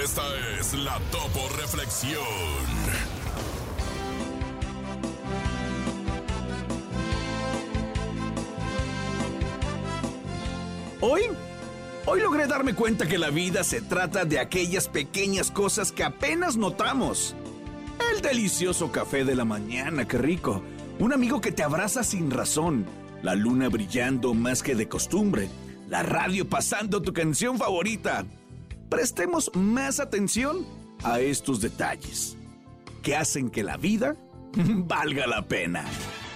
Esta es la Topo Reflexión. Hoy, hoy logré darme cuenta que la vida se trata de aquellas pequeñas cosas que apenas notamos. El delicioso café de la mañana, qué rico. Un amigo que te abraza sin razón. La luna brillando más que de costumbre. La radio pasando tu canción favorita. Prestemos más atención a estos detalles que hacen que la vida valga la pena.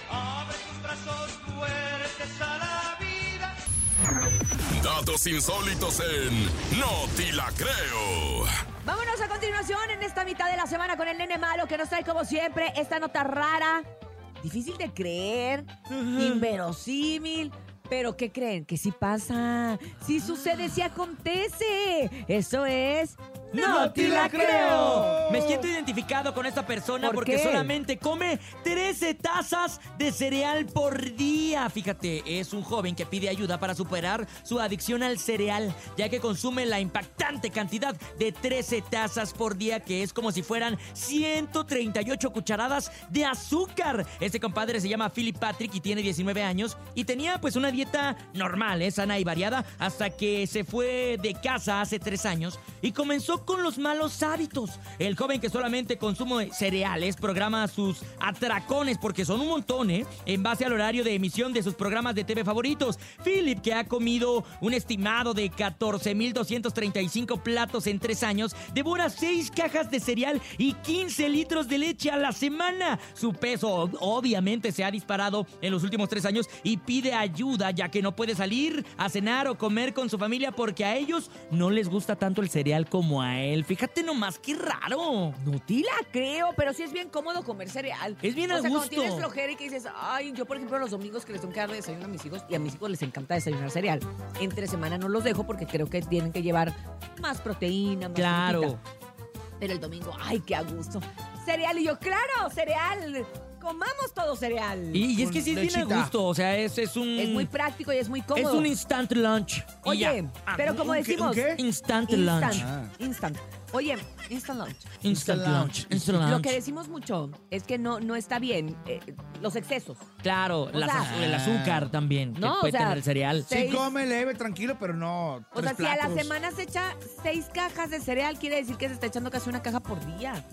Abre tus brazos fuertes a la vida. Datos insólitos en No Ti La Creo. Vámonos a continuación en esta mitad de la semana con el nene malo que nos trae como siempre esta nota rara, difícil de creer, inverosímil. Pero ¿qué creen? Que sí pasa, sí sucede, sí acontece. Eso es... ¡No te la creo! Me siento identificado con esta persona ¿Por porque qué? solamente come 13 tazas de cereal por día. Fíjate, es un joven que pide ayuda para superar su adicción al cereal, ya que consume la impactante cantidad de 13 tazas por día, que es como si fueran 138 cucharadas de azúcar. Este compadre se llama Philip Patrick y tiene 19 años y tenía pues una dieta normal, ¿eh? sana y variada, hasta que se fue de casa hace tres años y comenzó con los malos hábitos. El joven que solamente consume cereales programa sus atracones, porque son un montón, ¿eh? En base al horario de emisión de sus programas de TV favoritos. Philip, que ha comido un estimado de 14.235 platos en tres años, devora seis cajas de cereal y 15 litros de leche a la semana. Su peso ob- obviamente se ha disparado en los últimos tres años y pide ayuda ya que no puede salir a cenar o comer con su familia porque a ellos no les gusta tanto el cereal como a él. Fíjate nomás, qué raro. No te la creo, pero sí es bien cómodo comer cereal. Es bien o a sea, gusto. cuando tienes flojera y que dices, ay, yo por ejemplo los domingos que les tengo que dar de desayuno a mis hijos y a mis hijos les encanta desayunar cereal. Entre semana no los dejo porque creo que tienen que llevar más proteína, más Claro. frutita. Pero el domingo, ay, qué a gusto. Cereal y yo, claro, cereal. Comamos todo cereal. Y, y es que sí lechita. gusto, o sea, es, es un... es muy práctico y es muy cómodo. Es un instant lunch. y Oye, ya. Ah, pero como ¿un qué- decimos, qué? Instant, instant, lunch. Ah. instant. Oye, instant lunch. Instant Instant lunch. Instant lunch. Lo que decimos mucho es que no, no está bien eh, los excesos. Claro, O las- sea- el azúcar también, que No, o puede sea, tener el cereal. Sí, Seis. come leve, tranquilo, pero no. O tres sea, si a la platos. semana se echa seis cajas de cereal, quiere decir que se está echando casi una caja por día.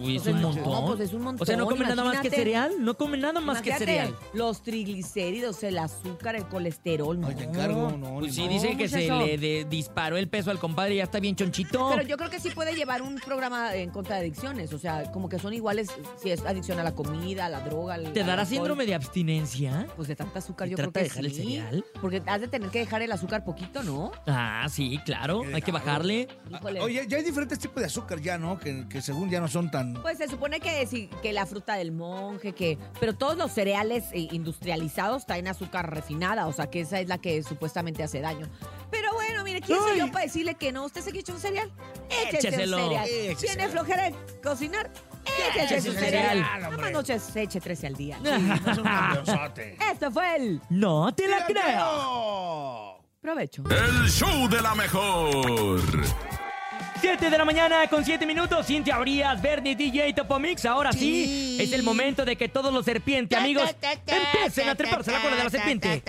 Uy, es un no, montón. pues es un montón, O sea, no come nada más que cereal. No come nada más que cereal. Los triglicéridos, el azúcar, el colesterol. Ay, te encargo, no. Pues sí, modo. dice que se le de- disparó el peso al compadre y ya está bien chonchito. Pero yo creo que sí puede llevar un programa en contra de adicciones. O sea, como que son iguales si es adicción a la comida, a la droga. al- ¿Te dará síndrome de abstinencia? Pues de tanta azúcar ¿Y yo creo que de dejar el sí. cereal? Porque has de tener que dejar el azúcar poquito, ¿no? Ah, sí, claro. Hay que bajarle. Híjole. Oye, ya hay diferentes tipos de azúcar ya, ¿no? Que, que según ya no son tan... Pues se supone que sí, que la fruta del monje, que. Pero todos los cereales eh, industrializados traen azúcar refinada, o sea que esa es la que supuestamente hace daño. Pero bueno, mire, ¿quién soy yo para decirle que no? ¿Usted se quiere un cereal? Échese Écheselo. un cereal. Écheselo. ¿Tiene flojera de cocinar? Échese Échese un un cereal. cereal, Nada más no se eche 13 al día. No es un campeonzote. Esto fue el No te la ¡La creo. creo! provecho. El show de la mejor. 7 de la mañana con 7 minutos. Cintia Abrías, Bernie, DJ Topomix. Ahora sí, es el momento de que todos los serpientes amigos empiecen a treparse a la cola de la serpiente.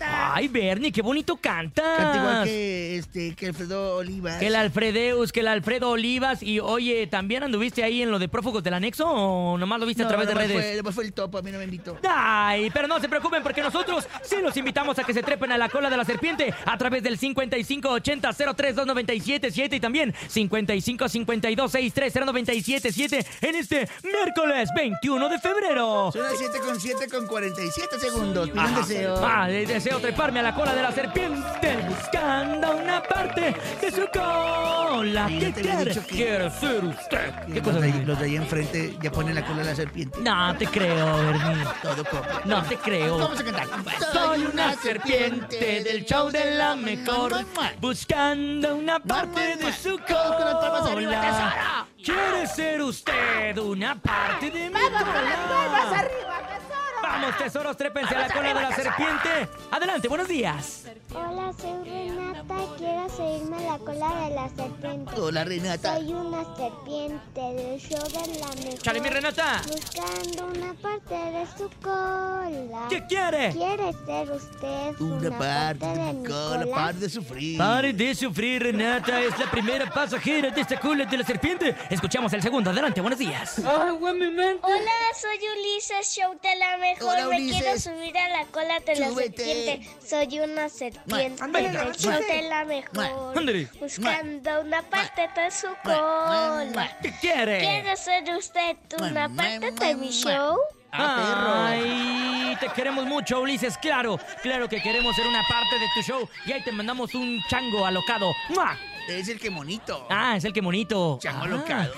Ay, Bernie, qué bonito Canta igual que, este, que Alfredo Olivas. Que el Alfredeus, que el Alfredo Olivas. Y oye, ¿también anduviste ahí en lo de prófugos del anexo o nomás lo viste a No, través de redes? Fue el topo, a mí no me invitó. Ay, pero no se preocupen porque nosotros sí los invitamos a que se trepen a la cola de la serpiente a través del 5580 03297 y también 5552 630 en este miércoles 21 de febrero. Son las 7 con 7 con 47 segundos. Pide un Ajá. deseo. Ah, eh, deseo treparme a la cola de la serpiente buscando una parte de su cola. Sí, ¿Qué quiere? que- Quiere ser usted. ¿Qué los, de, ahí- los de ahí enfrente ya ponen la cola de la serpiente. No te creo, Bernie. Todo copia. No te creo. Vamos a cantar. Soy una serpiente del show de la mejor, buscando una parte de su arriba, cola. ¿Quiere ser usted una parte de mi cola? arriba, Vamos, tesoros, trépense a la cola de la serpiente. Adelante, buenos días. Hola, soy Renata. Quiero seguirme la cola de la serpiente. Hola, Renata. Soy una serpiente del show de la mejor. Chale, mi Renata. Buscando una parte de su cola. ¿Qué quiere? ¿Quiere ser usted Una parte de mi cola, cola? parte de sufrir. Pare de sufrir, Renata. Es la primera pasajera de esta cola de la serpiente. Escuchamos el segundo. Adelante, buenos días. Hola, soy Ulises, show de la mejor. Hola, Me Ulises. quiero subir a la cola de la Súbete. serpiente. Soy una serpiente de la mejor. Ándale. Buscando una parte de su cola. ¿Qué quiere? ¿Quiere ser usted una parte de mi show? Ah, Ay, te queremos mucho, Ulises. Claro, claro que queremos ser una parte de tu show. Y ahí te mandamos un chango alocado. ¡Mua! Es el que monito. Ah, es el que monito. Chango Ah. alocado.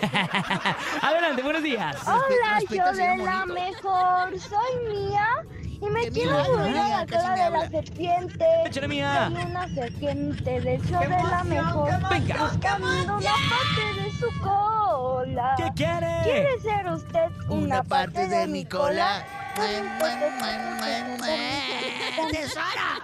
Adelante, buenos días. Hola, yo de la mejor. Soy Mía y me ¿Qué quiero subir a la cola de la serpiente. Échale, Mía. Soy una serpiente del show de la mejor. Venga. Buscando una parte de su cola. ¿Qué quiere? ¿Quiere ser usted una, Una parte de mi cola.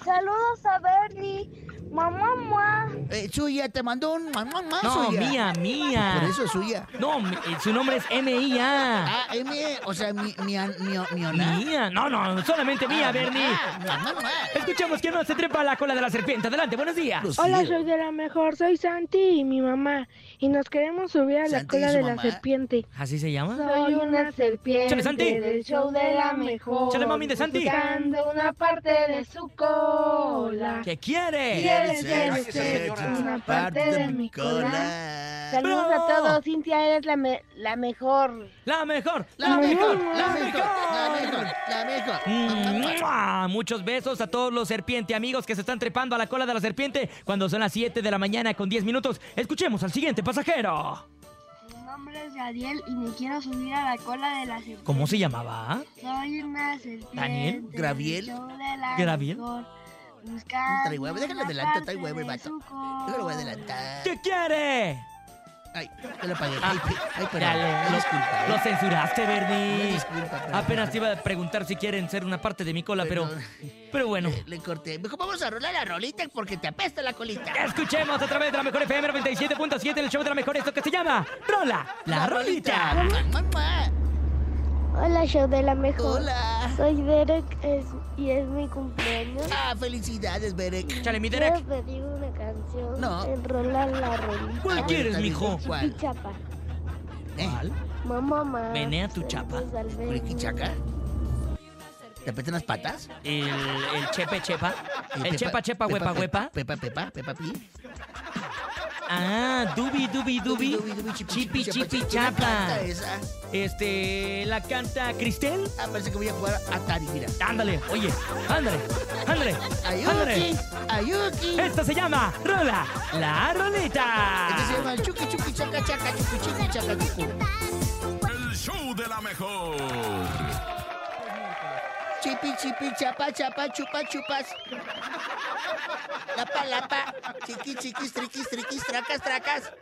Saludos a Bernie. Mamá, mamá. Eh, suya, te mandó un mamá, mamá, No, suya. mía, mía. Por eso es suya. No, mi- eh, su nombre es M-I-A. Ah, M, o sea, mi, mi, mi, miona. Mía. No, no, solamente mía, Bernie. Ah, mamá, mamá. Escuchemos que no se trepa a la cola de la serpiente. Adelante, buenos días. Los Hola, soy de la mejor, soy Santi y mi mamá. Y nos queremos subir a la cola de la serpiente. ¿Así se llama? Soy una serpiente Chale, Santi. del show de la mejor. Chale, mami de Santi. Una parte de su cola. ¿Qué quiere? ¿Quiere Gracias, usted señor. una parte de mi cola? Saludos ¡Bravo! a todos, Cintia, eres la, me- la mejor. La mejor. La mejor, la mejor, la mejor, la mejor. Muchos besos a todos los serpiente amigos que se están trepando a la cola de la serpiente cuando son las 7 de la mañana con 10 minutos. Escuchemos al siguiente pasajero. Mi nombre es Gadiel y me quiero subir a la cola de la serpiente. ¿Cómo se llamaba? Soy una serpiente. ¿Daniel? ¿Graviel? ¿Graviel? mejor, buscando Trae huevo, déjalo adelante, trae huevo el vato. Yo lo voy a adelantar. ¿Qué quiere? Ay, te lo pagué. Ay, pe- ay, perdón. Lo, disculpa. lo ¿eh? censuraste, Ay, Bernie. disculpa, perdón. Apenas te iba a preguntar si quieren ser una parte de mi cola, pero, Perdón. pero bueno. Le, le corté. Mejor vamos a rolar la rolita porque te apesta la colita. Escuchemos a través de la mejor FM 97.7 en el show de la mejor esto que se llama Rola, la, rolita. Mamá, mamá. Hola, show de la mejor. Hola. Soy Derek es- y es mi cumpleaños. Ah, felicidades, Berek. Chale, mi Quiero Derek. pedir una canción. No. Enrola la rolita. ¿Cuál quieres, mijo? ¿Cuál? Y chapa. ¿Eh? Mamá, mamá. Menea tu chapa. ¿Friquichaca? ¿Te apretan las patas? El, el chepe chepa. El Pepa- chepa chepa huepa Pepa, huepa. Pepa, Pepa, Pepa, Pi. Ah, dubi dubi dubi. Chipi chipi chapa. Este, la canta Cristel. Ah, parece que voy a jugar a Atari, mira. Ándale, oye, ándale, ándale. Ayuki, Ayuki. Esta se llama Rola, la rolita. Este se llama Chuki Chuki Chaca Chaca Chuki Chuki Chaca Chuku. El show de la mejor. Chipi Chipi Chapa Chapa Chupa Chupas. Lapa Lapa. Chiqui Chiquis Triquis Triquis Tracas Tracas.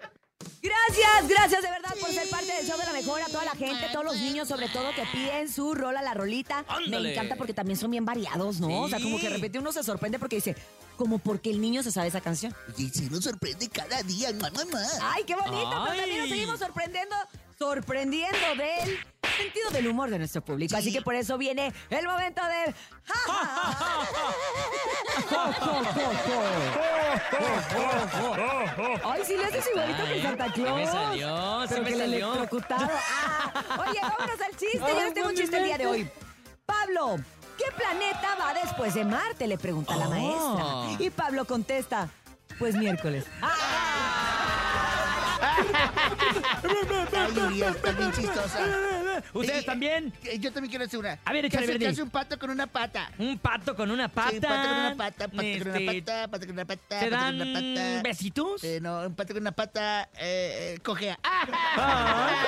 Gracias, gracias de verdad por ser parte del show de la mejor a toda la gente, todos los niños sobre todo que piden su rola, la rolita. Ándale. Me encanta porque también son bien variados, ¿no? O sea, como que de repente uno se sorprende porque dice, como porque el niño se sabe esa canción. Y si nos sorprende cada día, mamá. Ay, qué bonito, pero también nos Ay. seguimos sorprendiendo, sorprendiendo del sentido del humor de nuestro público. Así que por eso viene el momento de... Ay, sí le haces igualito que Santa Claus. me salió, Pero me que salió. electrocutado. Ah, oye, vámonos al chiste. Yo les tengo un chiste el día de hoy. Pablo, ¿qué planeta va después de Marte? Le pregunta la Oh. maestra. Y Pablo contesta, pues miércoles. Ay, Urias, está bien chistosa. ¿Ustedes también? eh, Yo también quiero hacer una. A ver, ¿Qué échale, hace, Verdi. qué hace un pato con una pata? Un pato con una pata. Sí, un pato con una pata, pato con una Este, pata, pato con una pata, ¿Te pato dan con una pata. besitos? Eh, no, un pato con una pata eh, eh, cojea. ¡Ah!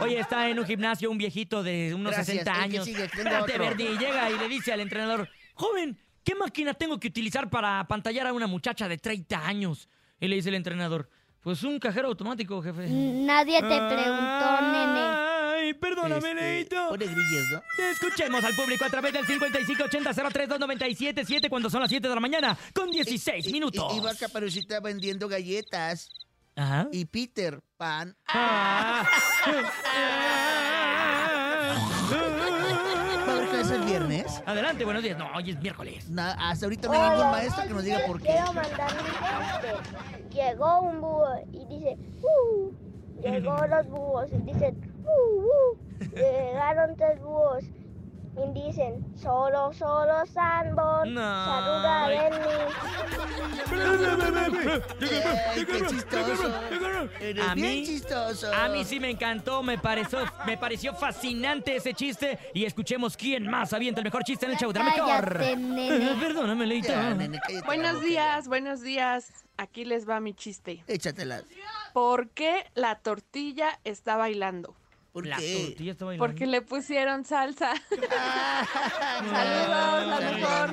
Oye, está en un gimnasio un viejito de unos Gracias, 60 el que años. sigue, tengo Espérate, otro. Verdi, llega y le dice al entrenador, joven, ¿qué máquina tengo que utilizar para pantallar a una muchacha de 30 años? Y le dice el entrenador, pues un cajero automático, jefe. Nadie te preguntó, nene. Ay, perdóname, Este, Leito. Pone grillos, ¿no? Escuchemos al público a través del 5580-032977 cuando son las 7 de la mañana con 16 Y- minutos. Iba Caperucita vendiendo galletas. Ajá. Y Peter Pan. Ah. ¿Va a haber clase el viernes? Adelante, buenos días. No, hoy es miércoles. Na- hasta ahorita no hay ningún maestro que nos diga por qué. Quiero mandar un. Llegó un búho y dice, ¡Uh! Llegó los búhos y dicen, ¡Uh! uh". Llegaron tres búhos y dicen, solo, solo Sanborn. No. Saluda a Benny. A bien mí- chistoso. A mí sí me encantó, me pareció, me pareció fascinante ese chiste. Y escuchemos quién más avienta el mejor chiste en el show de la mejor. Perdóname, Leito. Ya, nene, cállate la Buenos días, buenos días. Aquí les va mi chiste. Échatelas. ¿Por qué la tortilla está bailando? ¿Por La qué? tortilla está bailando. Porque le pusieron salsa. Saludos, la mejor.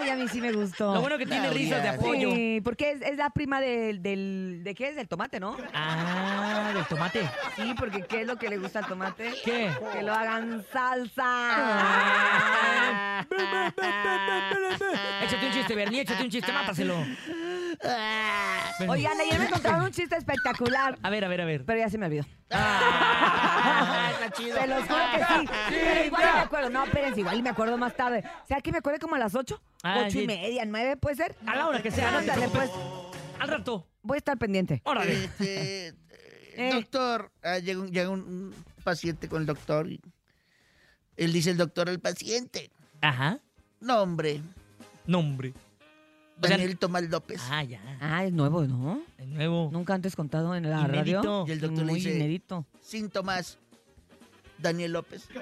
Ay, a mí sí me gustó. Lo bueno que tiene risas de apoyo. Sí, porque es, es la prima del, del... ¿De qué es? Del tomate, ¿no? Ah, del tomate. Sí, porque ¿qué es lo que le gusta al tomate? ¿Qué? Que lo hagan salsa. Ah. échate un chiste, Bernie, échate un chiste, mátaselo. Oigan, ayer me contaron un chiste espectacular, A ver, a ver, a ver. pero ya se me olvidó. Ah, está chido. Se los juro que sí. Pero igual me acuerdo. No, espérense, igual me acuerdo más tarde. O sea, que me acuerdo como a las 8. Ah, 8 sí. y media, 9, ¿puede ser? A la hora que sea, no te Ándale, pues. Al rato. Voy a estar pendiente. Órale. Este, eh, Eh. Doctor, ah, llega, un, llega un- un paciente con el doctor y él dice el doctor al paciente. Ajá. No, hombre, Nombre. O sea- Daniel Tomás López. Ah, ya. Ah, es nuevo, ¿no? De nuevo. Nunca antes contado en la Inédito. radio. Y el doctor le Muy dice- inédito. Síntomas, Daniel López.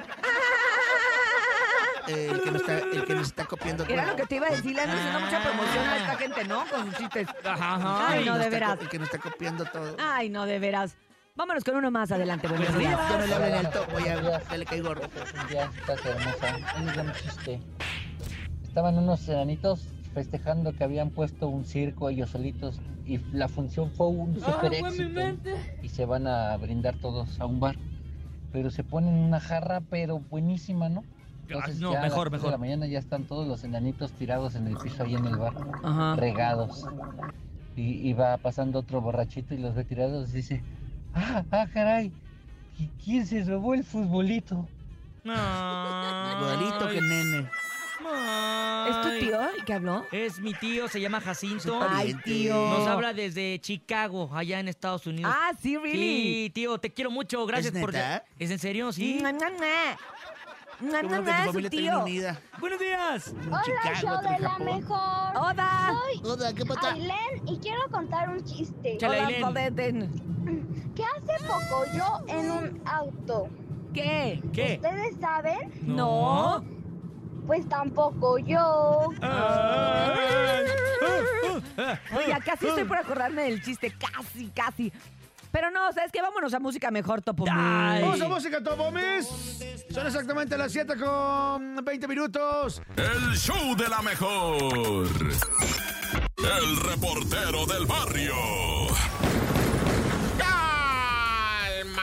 Eh, el, que nos está, el que nos está copiando Era todo. lo que te iba a decir, le ando haciendo mucha promoción a esta gente, ¿no? Con sus chistes. Ajá, ajá. Ay, no, de veras. El que nos está copiando todo. Ay, no, de veras. Vámonos con uno más adelante. Buenos días. Ya no le hablen alto, voy a ya le caí gordo. Un día, estás hermosa. Un gran chiste. Estaban unos enanitos festejando que habían puesto un circo ellos solitos y la función fue un super éxito y se van a brindar todos a un bar. Pero se ponen una jarra, pero buenísima, ¿no? Ah, no, ya a las mejor, de mejor. la mañana ya están todos los enanitos tirados en el piso ahí en el bar, Ajá. regados. Y, y va pasando otro borrachito y los ve tirados y dice, ah, ah, caray, ¿y quién se robó el futbolito? Igualito que nene. ¿Es tu tío el que habló? Es mi tío, se llama Jacinto. Ay, tío. Nos habla desde Chicago, allá en Estados Unidos. Ah, sí, really. Sí, tío, te quiero mucho. Gracias ¿Es por. neta? ¿Es en serio? Sí. Na, na, na. Bueno que na, tu su tío. unida. Buenos días. Hola, Chicago, de la mejor. Hola. Soy Hola, ¿qué pasa? Ailén y quiero contar un chiste. Chale, Hola. ¿Qué hace poco yo en un auto? ¿Qué? ¿Qué? ¿Ustedes saben? No. Pues tampoco yo. Oye, casi estoy por acordarme del chiste. Casi, casi. Pero no, ¿sabes qué? Vámonos a música mejor, Topo. Vamos a música, Topo Miss. Son exactamente las 7 con 20 minutos. El show de la mejor. El reportero del barrio.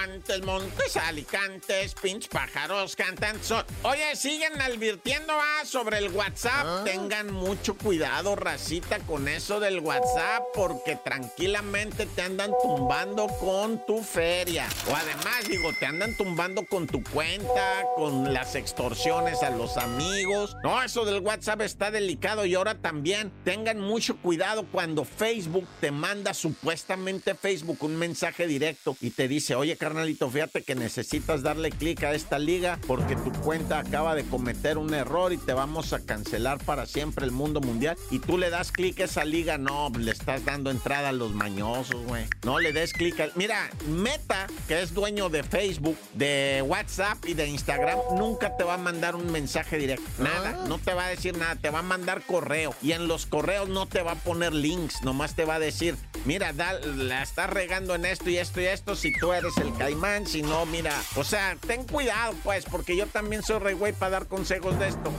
Montes, Montes, Alicantes, pinch pájaros, cantan. son- Oye, siguen advirtiendo ah, sobre el WhatsApp. Tengan mucho cuidado, racita, con eso del WhatsApp, porque tranquilamente te andan tumbando con tu feria. O además, digo, te andan tumbando con tu cuenta, con las extorsiones a los amigos. No, eso del WhatsApp está delicado y ahora también tengan mucho cuidado cuando Facebook te manda supuestamente Facebook un mensaje directo y te dice, oye carnalito, fíjate que necesitas darle clic a esta liga porque tu cuenta acaba de cometer un error y te vamos a cancelar para siempre el mundo mundial y tú le das clic a esa liga, no, le estás dando entrada a los mañosos, güey. No le des clic al... Mira, Meta, que es dueño de Facebook, de WhatsApp y de Instagram, nunca te va a mandar un mensaje directo. Nada, no te va a decir nada, te va a mandar correo. Y en los correos no te va a poner links, nomás te va a decir, mira, da- la estás regando en esto y esto y esto. Si tú eres el caimán, si no, mira, o sea, ten cuidado, pues, porque yo también soy rey güey para dar consejos de esto.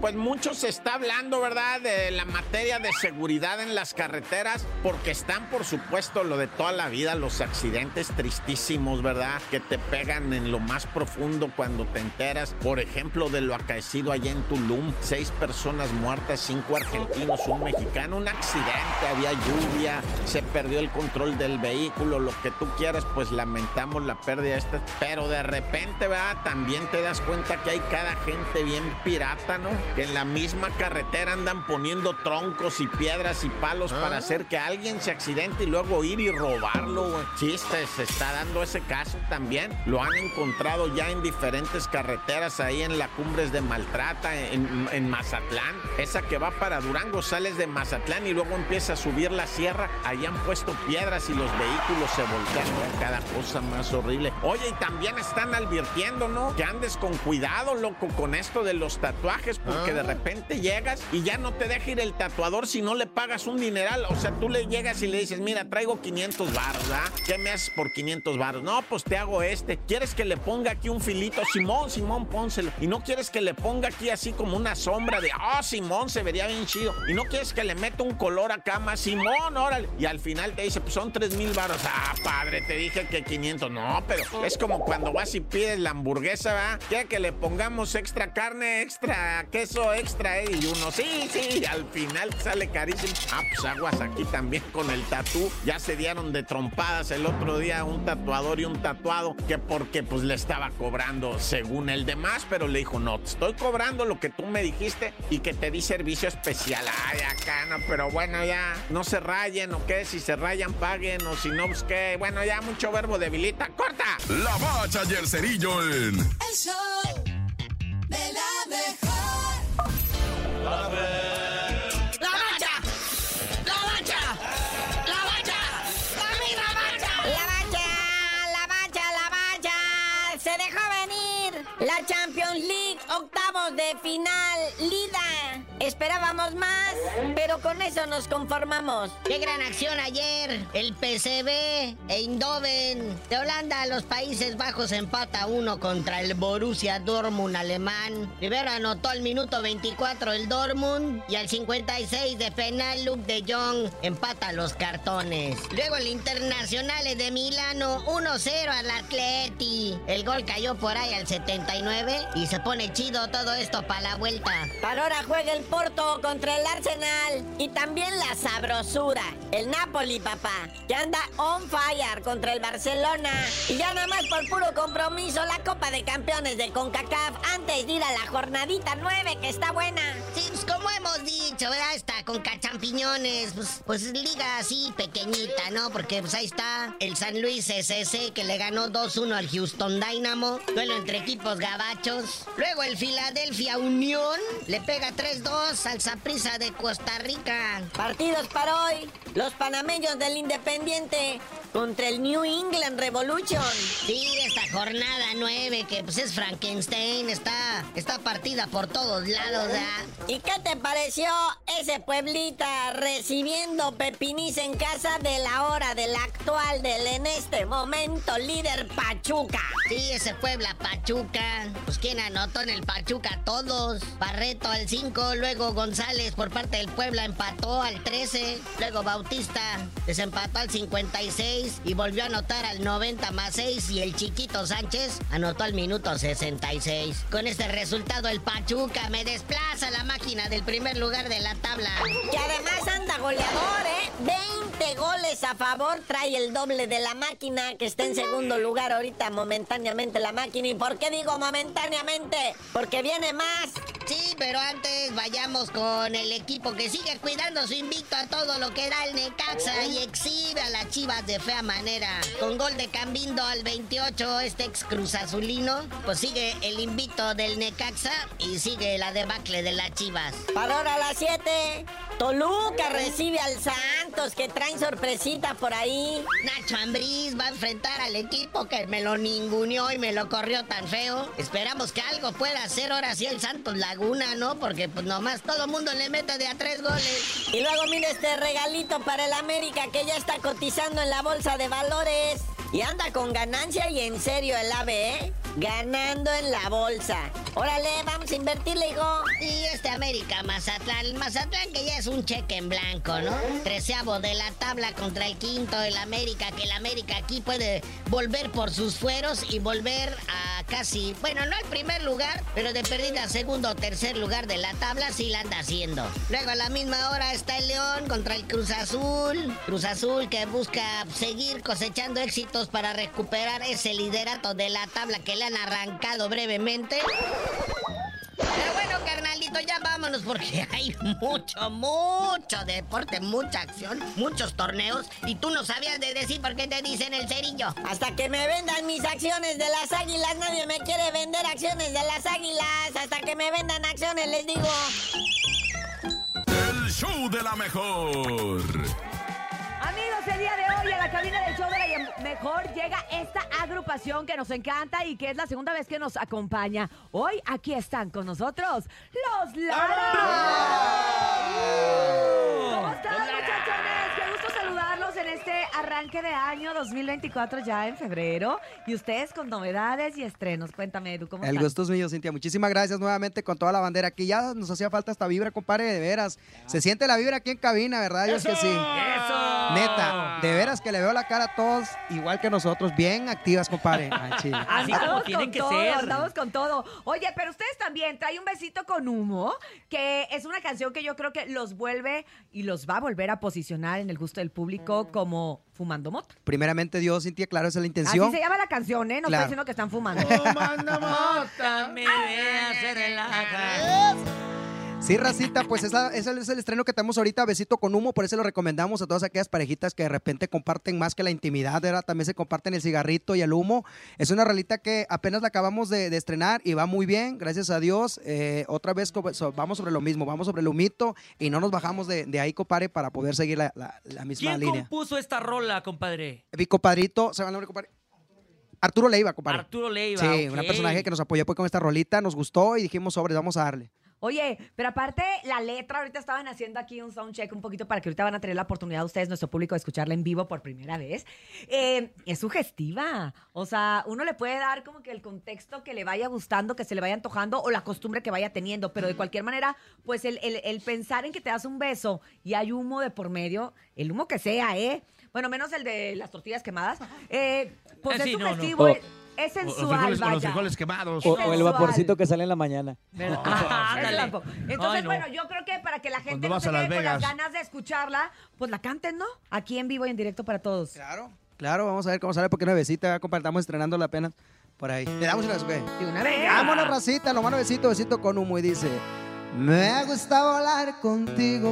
Pues mucho se está hablando, ¿verdad?, de la materia de seguridad en las carreteras, porque están, por supuesto, lo de toda la vida, los accidentes tristísimos, ¿verdad?, que te pegan en lo más profundo cuando te enteras, por ejemplo, de lo acaecido allá en Tulum, seis personas muertas, cinco argentinos, un mexicano, un accidente, había lluvia, se perdió el control del vehículo, lo que tú quieras, pues lamentamos la pérdida esta, pero de repente, ¿verdad?, también te das cuenta que hay cada gente bien pirata, ¿no? Que en la misma carretera andan poniendo troncos y piedras y palos para hacer que alguien se accidente y luego ir y robarlo, güey. Sí, se, se está dando ese caso también. Lo han encontrado ya en diferentes carreteras ahí en la Cumbres de Maltrata, en, en Mazatlán. Esa que va para Durango, sales de Mazatlán y luego empieza a subir la sierra. Ahí han puesto piedras y los vehículos se voltean. Cada cosa más horrible. Oye, y también están advirtiendo, ¿no? Que andes con cuidado, loco, con esto de los tatuajes, porque de repente llegas y ya no te deja ir el tatuador si no le pagas un dineral. O sea, tú le llegas y le dices, mira, traigo 500 baros, ¿verdad? ¿Qué me haces por 500 baros? No, pues te hago este. ¿Quieres que le ponga aquí un filito? Simón, Simón, pónselo. Y no quieres que le ponga aquí así como una sombra de, oh, Simón, se vería bien chido. Y no quieres que le meta un color acá más, Simón, órale. Y al final te dice, pues son 3 mil baros. Ah, padre, te dije que 500. No, pero es como cuando vas y pides la hamburguesa, ¿verdad? Quiere que le pongamos extra carne, extra queso, extra, ¿eh? Y uno, sí, sí, y al final sale carísimo. Ah, pues aguas aquí también con el tatú. Ya se dieron de trompadas el otro día un tatuador y un tatuado que porque pues le estaba cobrando según el demás, pero le dijo, no, te estoy cobrando lo que tú me dijiste y que te di servicio especial. Ay, acá no, pero bueno, ya no se rayen o qué, si se rayan paguen o si no, pues qué. Bueno, ya mucho verbo debilita. ¡Corta! La bacha y el cerillo en... El show de la mejor. A ver. ¡La bacha! ¡La bacha! ¡La bacha! ¡La misma bacha! La bacha, la bacha, la bacha. Se dejó venir la Champions League, octavos de final, Lida. Esperábamos más, pero con eso nos conformamos. Qué gran acción ayer. El PCB e Eindhoven de Holanda, los Países Bajos empata uno contra el Borussia Dortmund alemán. Primero anotó al minuto 24 el Dortmund y al 56 de penal Luke de Jong empata los cartones. Luego el Internacional de Milano 1-0 al Atleti. El gol cayó por ahí al 79 y se pone chido todo esto para la vuelta. Para ahora juega el Porto contra el Arsenal. Y también la sabrosura. El Napoli, papá. Que anda on fire contra el Barcelona. Y ya nada más por puro compromiso la Copa de Campeones de CONCACAF antes de ir a la jornadita 9 que está buena. Sí, pues como hemos dicho, ¿verdad? Está con cachampiñones, pues, pues liga así pequeñita, ¿no? Porque pues ahí está el San Luis SC que le ganó 2-1 al Houston Dynamo, duelo entre equipos gabachos. Luego el Philadelphia Unión le pega 3-2 al Saprissa de Costa Rica. Partidos para hoy. Los panameños del Independiente contra el New England Revolution. Sí, esta jornada 9 que pues es Frankenstein, está, está partida por todos lados, ¿verdad? ¿Y qué te pareció ese pueblita recibiendo Pepinis en casa de la hora del actual del en este momento líder Pachuca? Sí, ese Puebla Pachuca. Pues quien anotó en el Pachuca todos. Barreto al 5, luego González por parte del Puebla empató al 13, luego Bautista desempató al 56 y volvió a anotar al 90 más 6 y el chiquito Sánchez anotó al minuto 66. Con este resultado el Pachuca me desplaza la máquina del primer lugar de la tabla. Que además anda goleador, ¿eh? 20 goles a favor, trae el doble de la máquina que está en segundo lugar ahorita momentáneamente la máquina. ¿Y por qué digo momentáneamente? Porque viene más. Sí, pero antes vayamos con el equipo que sigue cuidando su invicto a todo lo que da el Necaxa y exhibe a las Chivas de fea manera. Con gol de Cambindo al 28, este ex Cruz Azulino, pues sigue el invicto del Necaxa y sigue la debacle de las Chivas. Para ahora a las 7, Toluca recibe al Santos que traen sorpresita por ahí. Nacho Ambriz va a enfrentar al equipo que me lo ninguneó y me lo corrió tan feo. Esperamos que algo pueda hacer ahora sí el Santos Laguna, ¿no? Porque pues nomás todo mundo le mete de a tres goles. Y luego mire este regalito para el América que ya está cotizando en la bolsa de valores. Y anda con ganancia y en serio el AVE, ¿eh? Ganando en la bolsa. Órale, vamos a invertirle, hijo. Y este América Mazatlán, el Mazatlán que ya es un cheque en blanco, ¿no? Treceavo de la tabla contra el quinto del América, que el América aquí puede volver por sus fueros y volver a casi, bueno, no al primer lugar, pero de perdida segundo o tercer lugar de la tabla sí la anda haciendo. Luego a la misma hora está el León contra el Cruz Azul. Cruz Azul que busca seguir cosechando éxitos para recuperar ese liderato de la tabla que le han arrancado brevemente. Pero bueno, carnalito, ya vámonos porque hay mucho, mucho deporte, mucha acción, muchos torneos y tú no sabías de decir por qué te dicen el cerillo. Hasta que me vendan mis acciones de las águilas, nadie me quiere vender acciones de las águilas. Hasta que me vendan acciones, les digo. El show de la mejor. Amigos, el día de hoy a la cabina del show de la mejor llega esta agrupación que nos encanta y que es la segunda vez que nos acompaña. Hoy aquí están con nosotros los Lara. ¿Cómo están, muchachones? Qué gusto saludarlos en este arranque de año 2024 ya en febrero. Y ustedes con novedades y estrenos. Cuéntame, Edu, ¿cómo El están? gusto es mío, Cintia. Muchísimas gracias nuevamente con toda la bandera. Aquí ya nos hacía falta esta vibra, compadre, de veras. Se siente la vibra aquí en cabina, ¿verdad? Dios que sí. ¡Eso! Neta, de veras que le veo la cara a todos igual que nosotros, bien activas, compadre. Chile. Así como tienen con que todo, ser. Andamos con todo. Oye, pero ustedes también traen un besito con humo, que es una canción que yo creo que los vuelve y los va a volver a posicionar en el gusto del público como fumando moto. Primeramente, Dios, Cintia, claro, esa es la intención. Así se llama la canción, ¿eh? No Claro. estoy diciendo que están fumando. Mota, me vea, se relaja. Sí, Racita, pues esa, ese es el estreno que tenemos ahorita, Besito con Humo, por eso lo recomendamos a todas aquellas parejitas que de repente comparten más que la intimidad, ¿verdad? También se comparten el cigarrito y el humo. Es una rolita que apenas la acabamos de, de estrenar y va muy bien, gracias a Dios. Eh, otra vez vamos sobre lo mismo, vamos sobre el humito y no nos bajamos de, de ahí, compadre, para poder seguir la, la- la misma ¿Quién línea. compuso esta rola, compadre? Mi compadrito, ¿se llama el nombre, compadre? Arturo Leiva, compadre. Arturo Leiva. Sí, ok. un personaje que nos apoyó pues, con esta rolita, nos gustó y dijimos, sobre, vamos a darle. Oye, pero aparte la letra, ahorita estaban haciendo aquí un soundcheck un poquito para que ahorita van a tener la oportunidad ustedes, nuestro público, de escucharla en vivo por primera vez. Eh, es sugestiva. O sea, uno le puede dar como que el contexto que le vaya gustando, que se le vaya antojando o la costumbre que vaya teniendo. Pero de cualquier manera, pues el, el- el pensar en que te das un beso y hay humo de por medio, el humo que sea, ¿eh? Bueno, menos el de las tortillas quemadas. Eh, pues Eh, es sí, no, no. Sugestivo, O- es, es sensual, vaya. O, Es o el sensual. vaporcito que sale en la mañana. Ah, Es guapo. Entonces, Ay, no. bueno, yo creo que para que la gente Cuando no se con las ganas de escucharla, pues la canten, ¿no? Aquí en vivo y en directo para todos. Claro. Claro, vamos a ver cómo sale, porque una besita, compadre, estamos estrenando la pena por ahí. ¿Le damos una o qué? De una vez. Vámonos, racita, besito, besito con humo y dice Me gusta volar contigo,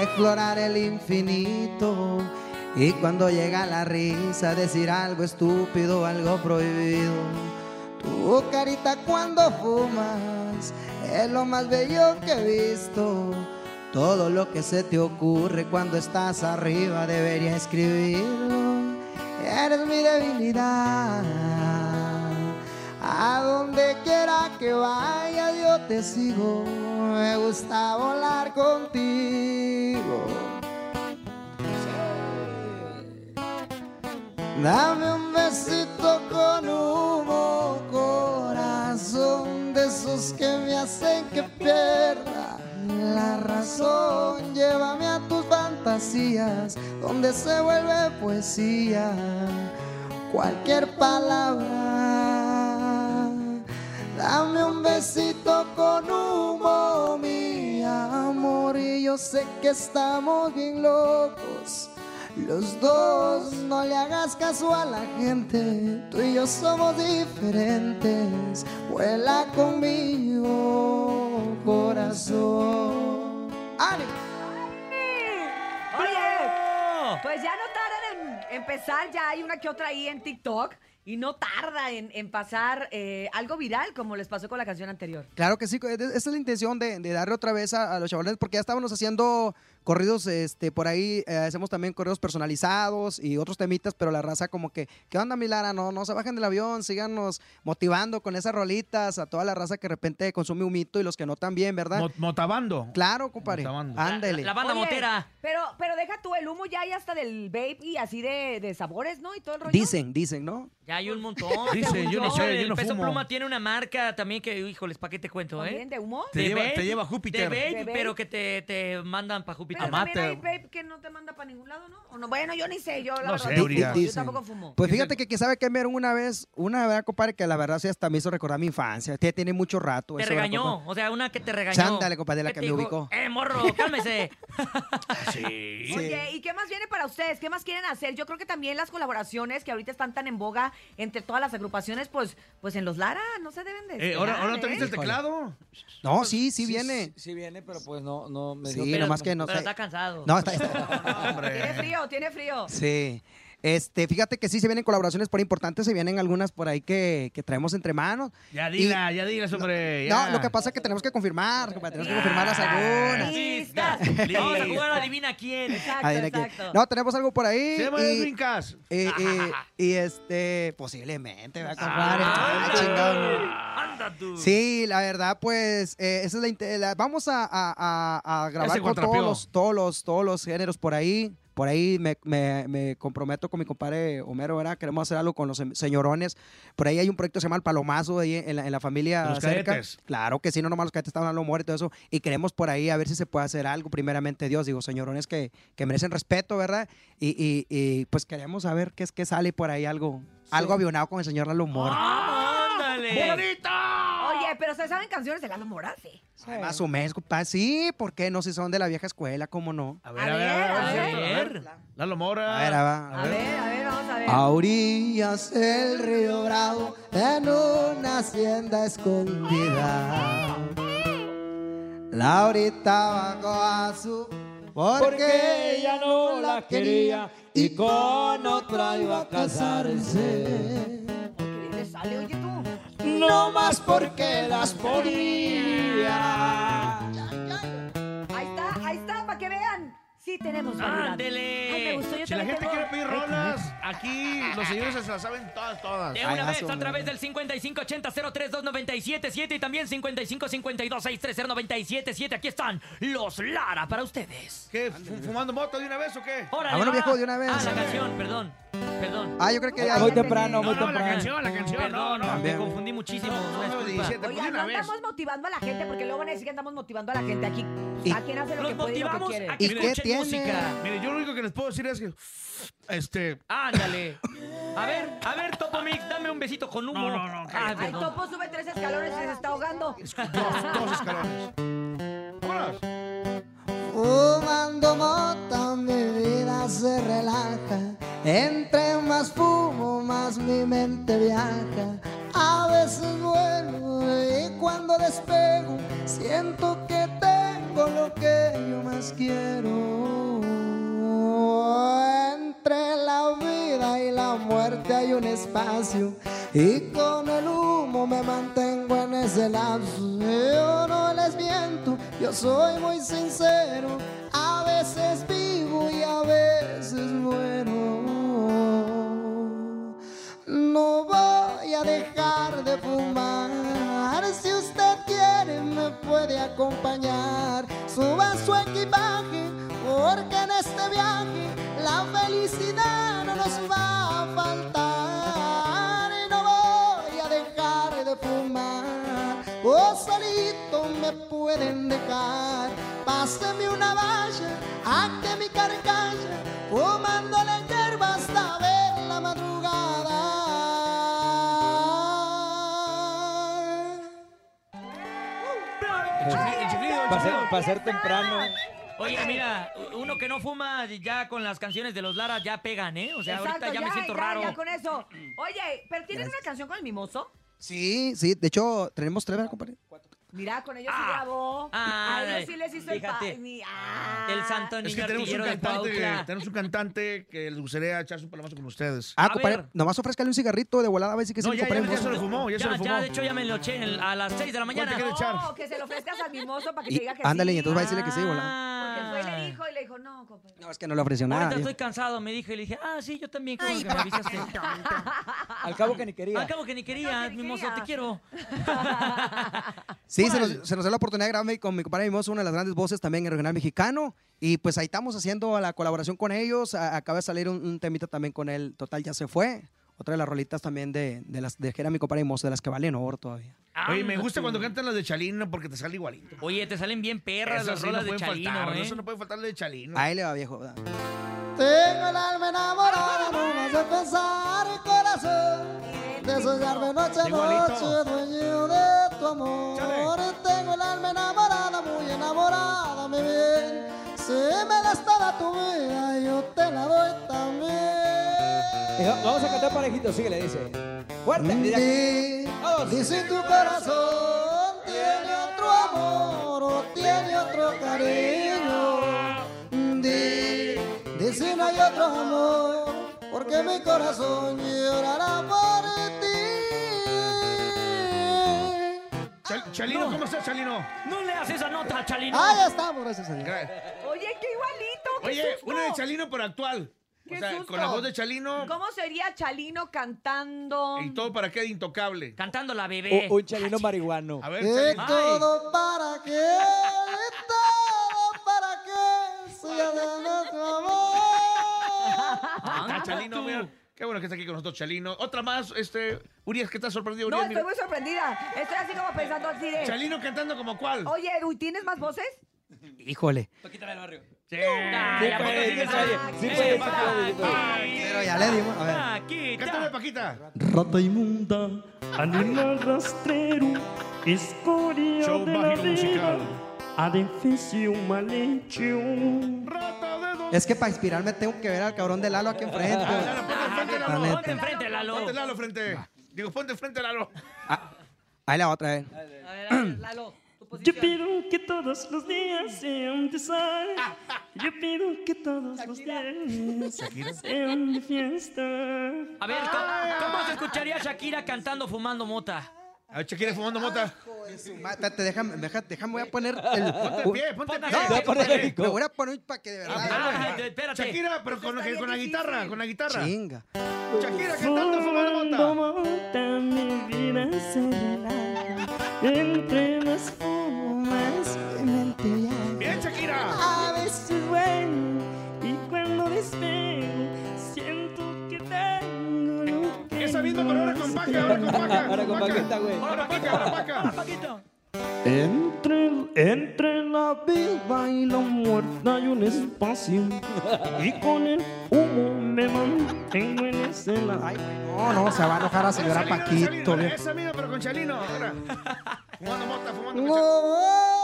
explorar el infinito y cuando llega la risa decir algo estúpido, algo prohibido. Tu carita cuando fumas es lo más bello que he visto. Todo lo que se te ocurre cuando estás arriba debería escribirlo. Eres mi debilidad. A donde quiera que vaya yo te sigo. Me gusta volar contigo. Dame un besito con humo, corazón de esos que me hacen que pierda la razón. Llévame a tus fantasías, donde se vuelve poesía cualquier palabra. Dame un besito con humo, mi amor, y yo sé que estamos bien locos. Los dos, no le hagas caso a la gente, tú y yo somos diferentes. Vuela conmigo, corazón. ¡Ánimo! Oye, pues ya no tardan en empezar, ya hay una que otra ahí en TikTok y no tarda en, en pasar eh, algo viral como les pasó con la canción anterior. Claro que sí, esa es la intención de, de darle otra vez a, a los chavales, porque ya estábamos haciendo corridos, este, por ahí eh, hacemos también corridos personalizados y otros temitas, pero la raza como que, ¿qué onda, mi Lara? No, no se bajen del avión, síganos motivando con esas rolitas a toda la raza que de repente consume humito y los que no también, ¿verdad? Mo- Motabando. Claro, compadre. Motabando. Ándele. La banda Oye, motera. Pero, pero deja tú, el humo ya hay hasta del vape y así de, de sabores, ¿no? Y todo el rollo. Dicen, dicen, ¿no? Ya hay un montón. Dice, según yo no sé, yo El no peso fumo. pluma tiene una marca también que, híjoles, ¿para qué te cuento, eh? ¿También de humo? Te De lleva- vape, te lleva a Júpiter. De vape, De vape. pero que te, te mandan para Júpiter. Pero también hay vape que no te manda para ningún lado, ¿no? ¿O no? Bueno, yo ni sé, yo la No verdad sé, Urias. yo Dicen. tampoco fumo. Pues fíjate que, que sabe que me dieron una vez, una verdad, compadre, que la verdad sí hasta me hizo recordar mi infancia. Tiene, tiene mucho rato. Te eso, ¿verdad, regañó, o sea, una que te regañó. Chándale, compadre, la ¿Qué que te me dijo? ubicó. Eh, morro, cálmese. Sí. Oye, ¿y qué más viene para ustedes? ¿Qué más quieren hacer? Yo creo que también las colaboraciones que ahorita están tan en boga entre todas las agrupaciones, pues, pues en los Lara no se deben de Eh, ¿ahora, esperar, ¿ahora no ¿eh? trajiste el teclado? No, sí, sí viene. Sí, sí viene, pero pues no, no me Sí, dio nomás que no pero sé. Está cansado. No, está, está- Tiene frío, tiene frío. Sí. Este, fíjate que sí se vienen colaboraciones por importantes, se vienen algunas por ahí que, que traemos entre manos. Ya dila, ya dila, hombre. No, ya. lo que pasa es que tenemos que confirmar, tenemos que confirmarlas algunas. Listas. Vamos a jugar a adivina quién. Exacto, Adivina quién. exacto. No, tenemos algo por ahí. Se llama y, y- y- y, este, posiblemente, va a comprar. Ah. Anda tú. Sí, la verdad, pues, eh, esa es la, vamos a, a- a- a grabar con todos los, todos los, todos los géneros por ahí. Por ahí me, me- me comprometo con mi compadre Homero, ¿verdad? Queremos hacer algo con los señorones. Por ahí hay un proyecto que se llama El Palomazo ahí en la, en la familia Los cerca. cadetes. Claro que sí, no nomás los cadetes estaban hablando humor y todo eso. Y queremos por ahí a ver si se puede hacer algo, primeramente Dios. Digo, señorones que, que merecen respeto, ¿verdad? Y, y- y, pues queremos saber qué es que sale por ahí algo, algo avionado con el señor Lalo Humor. ¡Ándale! Oye, pero ¿se saben canciones de Lalo Mora? Sí. Más o menos, compadre. Sí, ¿por qué no? Si son de la vieja escuela, ¿cómo no? A ver, a ver, a ver. A a ver, ver, a ver. Lalo Mora. A ver, a ver. A ver, a ver, vamos a ver. A orillas del río Bravo, en una hacienda escondida. Laurita bajó a su Porque ella no la quería y con otra iba a casarse. ¿Qué bien le sale, oye tú? No más porque las ponía. Ahí está, ahí está, para que vean. Sí tenemos. Ándele. Si la gente tengo- quiere pedir rolas, aquí los señores se las saben todas, todas. De una vez a través del 5580-032977 y también 5552-630-977. Aquí están los Lara para ustedes. ¿Qué? fu- ¿Fumando moto de una vez o qué? Órale, Vámonos, va. viejo, de una vez. Ah, la canción, perdón. Perdón. Ah, yo creo que ya. Muy temprano, muy No, no, la temprano. canción, la canción. Perdón, no, me confundí muchísimo. No, una no, disculpa. 17, pues, Oigan, una no vez. estamos motivando a la gente porque luego van a decir que andamos motivando a la gente aquí. Y- A quien hace lo que puede y lo que motivamos quiere. ¿Y qué tiene? música. Mire, yo lo único que les puedo decir es que. Este. Ándale. A ver, a ver, Topo Mix, dame un besito con humo. No, no, no, Ah. Ay. Topo sube tres escalones y se está ahogando. Dos, dos escalones. Vámonos. Fumando mota mi vida se relaja. Entre más fumo, más mi mente viaja. A veces vuelo y cuando despego, siento que tengo lo que yo más quiero. Entre la vida y la muerte hay un espacio. Y con el humo me mantengo en ese lapso. Yo no les miento, yo soy muy sincero. A veces vivo y a veces muero. No voy a dejar de fumar. Si usted quiere, me puede acompañar. Suba su equipaje, porque en este viaje la felicidad no nos va a faltar. No voy a dejar de fumar. O solito me pueden dejar. Páseme una valla, a que mi carcalla, fumándole hierba hasta Para ser, chiflido. pa' ser temprano. Oye, mira, uno que no fuma ya con las canciones de los Lara ya pegan, ¿eh? O sea, ahorita ya, me siento ya, raro. Ya con eso. Oye, ¿pero tienen una canción con el mimoso? Sí, sí, de hecho, tenemos tres, ¿verdad, compadre? Mira, con ellos sí Ah. grabó. Ah, a ellos sí les hizo fíjate. el pa... ni- ah. El santo Es niño que tenemos un cantante, tenemos un cantante que les gustaría echarse un palomazo con ustedes. Ah, compadre, nomás ofrézcale un cigarrito de volada a ver si que No, se ya, lo ya, ya se lo fumó, ya, se Ya, lo fumó. ya, de hecho ya me lo eché en- a las 6 de la mañana. quiere echar? No, que se lo ofrezcas al mimoso para que Y- te diga que ándale, y sí. entonces va a decirle que sí, volada. Ah. Porque fue y le dijo y dijo, no, compadre. No, es que no le ofreció nada. Ahorita dijo. estoy cansado, me dije. Le dije, ah, sí, yo también. bueno que me avisaste. Al cabo que ni quería. Al cabo que ni quería, mi mozo, te quiero. Sí, se nos, se nos dio la oportunidad de grabar con mi compadre Mimoso, una de las grandes voces también en el regional mexicano. Y pues ahí estamos haciendo la colaboración con ellos. Acaba de salir un, un temita también con él. Total, ya se fue. Otra de las rolitas también de, de las de que era mi compadre Mimoso, de las que valen oro todavía. Oye, me gusta cuando cantan las de Chalino porque te sale igualito. Oye, te salen bien perras Eso las sí, rolas no de Chalino, faltar, ¿eh? Eso no puede faltar de Chalino. Ahí le va, viejo. Tengo el alma enamorada, no me hace pensar el corazón. Desearme noche a noche, dueño de tu amor. Tengo el alma enamorada, muy enamorada, mi bien. Si me das toda tu vida, yo te la doy también. Vamos a cantar parejito, síguele, dice. Fuerte. mira. Di, Vamos. di si tu corazón tiene otro amor o tiene otro cariño. Di, di si no hay otro amor, porque mi corazón llorará por ti. Chal- Chalino, ¿cómo estás, Chalino? No le haces esa nota a Chalino. Ahí estamos, gracias a Dios. Oye, qué igualito. qué Oye, susto. una de Chalino pero actual. Qué O sea, susto. con la voz de Chalino ¿Cómo sería Chalino cantando? y todo para qué intocable. Cantando la bebé. Un, un chalino marihuano. A ver, ¿Y Chalino. todo para qué? ¿Y todo para qué? Si de amor. Ah, Chalino, mira. Qué bueno que está aquí con nosotros, Chalino. Otra más, este. Urias, ¿qué estás sorprendido, No, Urias? estoy muy sorprendida. Estoy así como pensando así de... Chalino cantando como cuál. Oye, Edu, ¿tienes más voces? Híjole. Paquita del barrio. Sí. Ay, ¿a poco puede, sí. Pero ya le dimos. A ver. Paquita. Cántame, Paquita. Rata inmunda, animal rastrero, escoria Show de la vida, adefesio mal hecho. Es que para inspirarme tengo que ver al cabrón de Lalo aquí enfrente. Ah, Lalo, ponte enfrente, La Lalo. neta. Ponte enfrente, Lalo. Ponte Lalo frente. Digo, ponte frente, Lalo. Ahí la otra vez. A ver, Lalo, Yo posición. pido que todos los días sean de sal. Yo pido que todos los días sean de fiesta. A ver, ¿cómo, cómo se escucharía Shakira cantando fumando mota? A ver, Shakira fumando mota. Espérate, déjame, déjame, déjame, voy a poner el. Ponte pie, ponte en pie. No, Voy a poner el me voy a poner para que de verdad. Ah, espérate. Shakira, pero con, con la guitarra, con la guitarra. Chinga. Shakira cantando fumando Fumando mota. mota, mi vida se relaja. Entre las misma, pero ahora con paca, ahora con paca. Ahora con Paquita, güey. Ahora paca, ahora paca. Paquito. Entre, entre la vida y la muerte hay un espacio y con el humo me mantengo en ese lado. Ay, no, no, se va a enojar a señora Chalino, Paquito. Chalino, viejo. Esa misma, pero con Chalino. Ahora. Fumando mota, fumando No mota.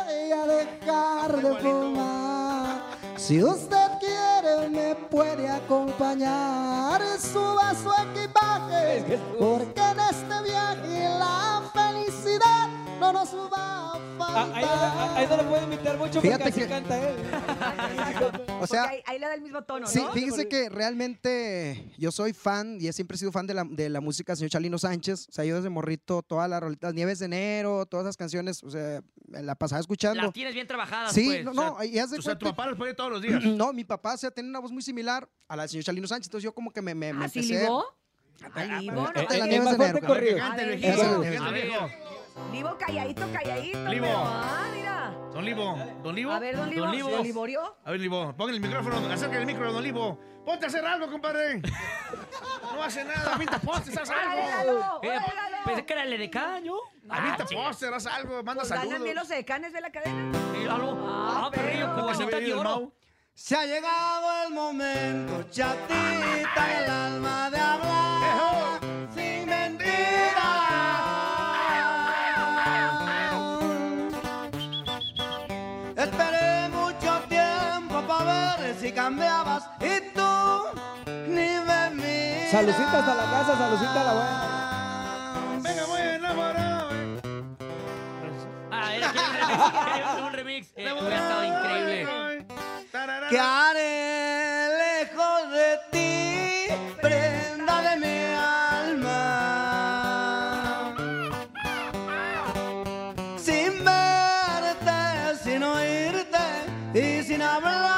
voy a dejar de fumar. Si usted puede acompañar. Suba su equipaje, porque no nos va a Ah, Ahí, faltar. ahí no lo puedo imitar mucho Fíjate porque así que- canta él. O sea, Porque ahí, ahí le da el mismo tono, Sí, ¿no? fíjese que realmente yo soy fan y he siempre sido fan de la, de la música del señor Chalino Sánchez. O sea, yo desde morrito, todas las rolitas, Nieves de Enero, todas esas canciones, o sea, me la pasaba escuchando. Las tienes bien trabajadas, Sí, pues. no, o sea, no, y haz de O sea, tu papá los pone todos los días. No, mi papá, o sea, tiene una voz muy similar a la del señor Chalino Sánchez. Entonces yo como que me, me, me ¿Ah, sí, empecé... Libo? ¿Ah, Libo? Eh, eh, no. la más de Enero. corrido. A ver. Eso, cante, a ver. Libo calladito, calladito. Libo. pero, Ah, mira. Don Libo, Don Libo. A ver, don Libo. Don Libo. ¿Don Liborio? A ver, Libo, ponga el micrófono, acerca el micro, Don Libo. Ponte a hacer algo, compadre. No hace nada, pinta postes, haz ¡Órale, algo. Eh. Pensé que era el de caño. Pinta póster, haz algo, manda Pues saludos. bien los decanes de la cadena. Lalo. Ah, Ah, perrillo, con ¿Cómo se casita de el oro. Se ha llegado el momento, chatita, el alma de hablar Salucita hasta la casa, salucita a la buena. Venga, voy enamorado. eh. Ah, quiere un remix. remix. Eh, hubiera estado increíble. ¿Qué haré lejos de ti, prenda de mi alma? Sin verte, sin oírte y sin hablarte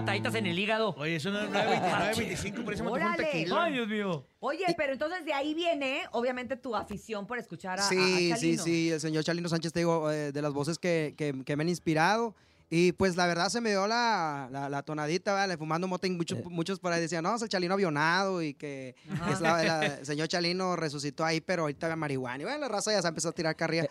pataditas en el hígado. Oye, eso no es 9.25, parece un Órale. tequila. Ay, Dios mío. Oye, pero entonces de ahí viene, obviamente, tu afición por escuchar a, a- a Sí, sí, Chalino. sí, el señor Chalino Sánchez, te digo, eh, de las voces que, que- que me han inspirado. Y pues la verdad se me dio la, la, la tonadita, ¿vale? fumando mota y muchos, muchos por ahí decían, no, es el Chalino avionado y que Ajá. es la- la- el señor Chalino resucitó ahí, pero ahorita ve marihuana. Y bueno, la raza ya se empezó a tirar carrilla.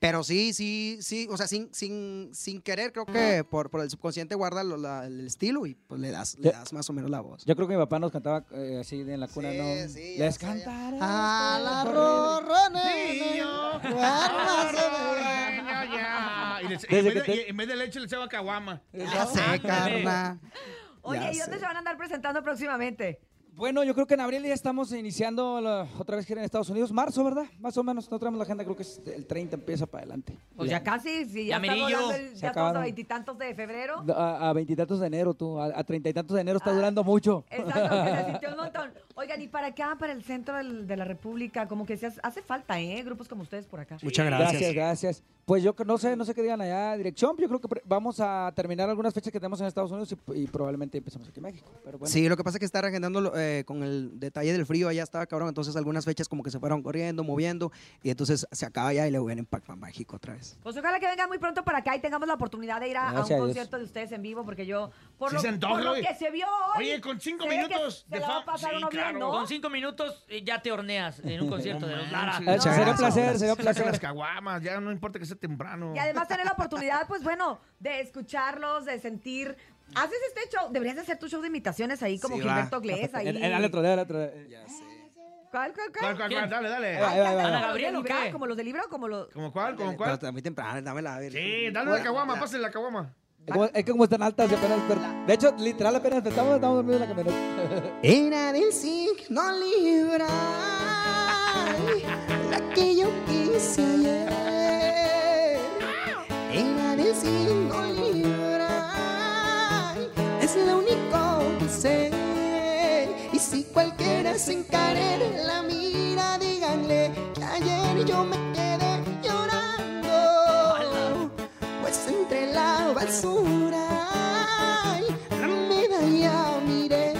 Pero sí, sí, sí, o sea, sin, sin, sin querer, creo que por, por el subconsciente guarda lo- la- el estilo y pues le das, le das más o menos la voz. Yo creo que mi papá nos cantaba eh, así en la cuna, ¿no? sí, Les cantaré. A la. Y, le- y Desde en, vez de, te- y en vez de leche le echaba caguama. Ya sé, carnal. Oye, Ya ¿y dónde se van a andar presentando próximamente? Bueno, yo creo que en abril ya estamos iniciando la- otra vez gira en Estados Unidos. Marzo, ¿verdad? Más o menos. No traemos la agenda, creo que es el 30 empieza para adelante. Pues ya casi, si ya, Ya estamos hablando ya estamos a veintitantos de febrero. A veintitantos de enero, tú. A treinta y tantos de enero está durando mucho. Exacto, que se sintió un montón. Oigan, ¿y para acá, para el centro del- de la República? Como que se hace, hace falta, ¿eh? Grupos como ustedes por acá. Muchas Gracias, gracias. Pues yo no sé, no sé qué digan allá dirección. Yo creo que vamos a terminar algunas fechas que tenemos en Estados Unidos y, y probablemente empezamos aquí en México. Pero bueno. Sí, lo que pasa es que está reagendando eh, con el detalle del frío, allá estaba cabrón, entonces algunas fechas como que se fueron corriendo, moviendo, y entonces se acaba ya y luego vienen para México otra vez. Pues ojalá que vengan muy pronto para acá y tengamos la oportunidad de ir a, a Gracias un concierto de ustedes en vivo, porque yo, por, Sí lo, se antoja, por lo que se vio hoy. Oye, con cinco minutos se de la va a fa- pasar sí, uno bien, claro. ¿no? Con cinco minutos eh, ya te horneas en un concierto de los Lara. Eh, sería un placer, sería un placer. las caguamas, ya no importa que sea temprano. Y además tener la oportunidad, pues bueno, de escucharlos, de sentir. Haces este show, deberías de hacer tu show de imitaciones ahí como Sí, Gilberto. Glés ahí. En- Dale otro, dale otro. ¿Cuál, cuál, ¿Cuál, cuál? cuál, cuál? Dale, dale. Va, va, va. Ana ¿Como los Gabriel o qué? ¿Como los de libro o como los...? ¿Cómo cuál? ¿Cómo Pero cuál? está muy temprano, dámela a ver. Sí, dale la caguama, pásale la caguama. Como, es que como están altas y apenas... desper- De hecho, literal, apenas estamos, estamos dormidos en la camioneta. Era del signo Libra, la que yo quise ayer. Era del signo Libra, es lo único que sé. Y si cualquiera sin querer la mira, díganle que ayer yo me basura la medalla miré.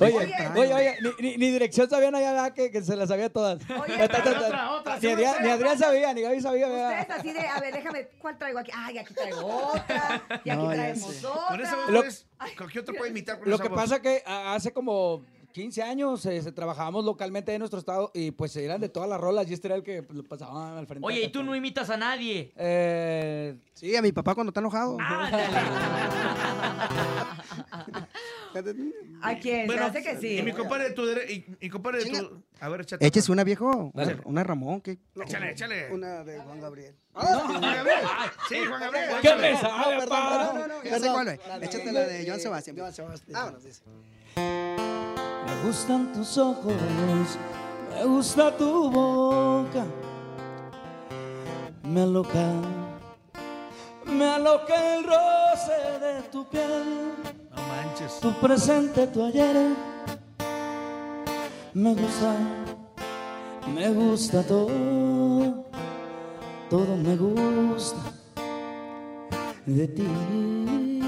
Oye, Oye, oye, ni, ni- ni dirección sabían allá, ¿verdad? Que, que se la sabía todas. Oye, Ta, ta, ta, ta. otra, otra, Ni sí, Adrián, otra. ni Adrián sabía, ni Gaby sabía, ¿verdad? Ustedes así de, a ver, déjame, ¿cuál traigo aquí? Ay, aquí traigo otra, y aquí No, ya traemos sé. otra. Con esa voz, Lo- puedes- ¿con qué otro puede imitar con Lo esa que voz? pasa que a- hace como 15 años eh, trabajábamos localmente en nuestro estado y pues eran de todas las rolas y este era el que pues, lo pasaban al frente. Oye, y tú no imitas a nadie. Eh, Sí, a mi papá cuando está enojado. ¿A quién? Bueno, hace que sí. Y mi compadre de tu y, y compadre de tu... A ver, échate. Échese una viejo, una, Dale. una Ramón. que Échale, échale. Una de Juan Gabriel. Juan Gabriel. Sí, Juan Gabriel. ¿Qué sabe, perdón, pa? no, no, no, ya sé cuál es. Échate la de Joan Sebastián. Vámonos, dice. Me gustan tus ojos, me gusta tu boca. Me aloca, me aloca el roce de tu piel. No manches. Tu presente, tu ayer. Me gusta, me gusta todo, todo me gusta de ti.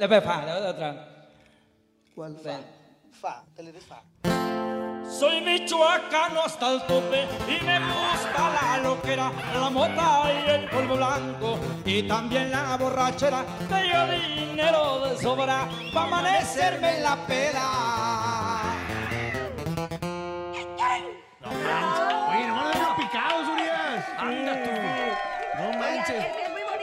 Dame fa, dame otra. ¿Cuál? Fa. Fa, que le des fa. Soy michoacano hasta el tope y me gusta la loquera, la mota y el polvo blanco y también la borrachera. Tengo dinero de sobra para amanecerme en la peda. Oye, no dejes picados, Urias. Anda tú. No manches.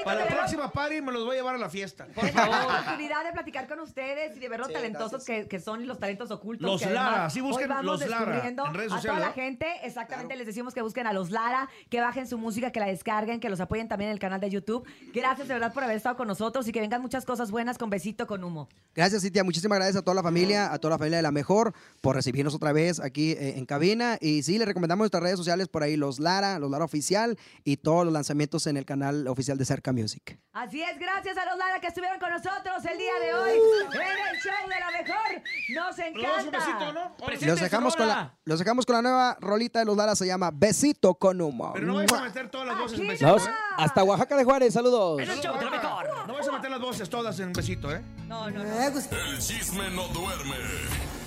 Para la próxima party me los voy a llevar a la fiesta. Por favor, la oportunidad de platicar con ustedes y de ver los Sí, talentosos que, que son y los talentos ocultos. Los que Lara, sí, busquen Los Lara descubriendo en redes A toda la gente, exactamente, les decimos que busquen a los Lara, que bajen su música, que la descarguen, que los apoyen también en el canal de YouTube. Gracias de verdad por haber estado con nosotros y que vengan muchas cosas buenas con besito con humo. Gracias, Cintia. Muchísimas gracias a toda la familia, a toda la familia de La Mejor por recibirnos otra vez aquí eh, en cabina. Y sí, les recomendamos nuestras redes sociales por ahí, los Lara, los Lara Oficial y todos los lanzamientos en el canal oficial de Cerca Music. Así es, gracias a los Lara que estuvieron con nosotros el día de hoy en el show de la mejor. Nos encanta. Los dejamos, con la, los dejamos con la nueva rolita de los Lara, se llama Besito con humo. Pero no vais a meter todas las voces en besito. ¿eh? hasta Oaxaca de Juárez, saludos. No vais a meter las voces todas en besito, ¿eh? No, no, El chisme no duerme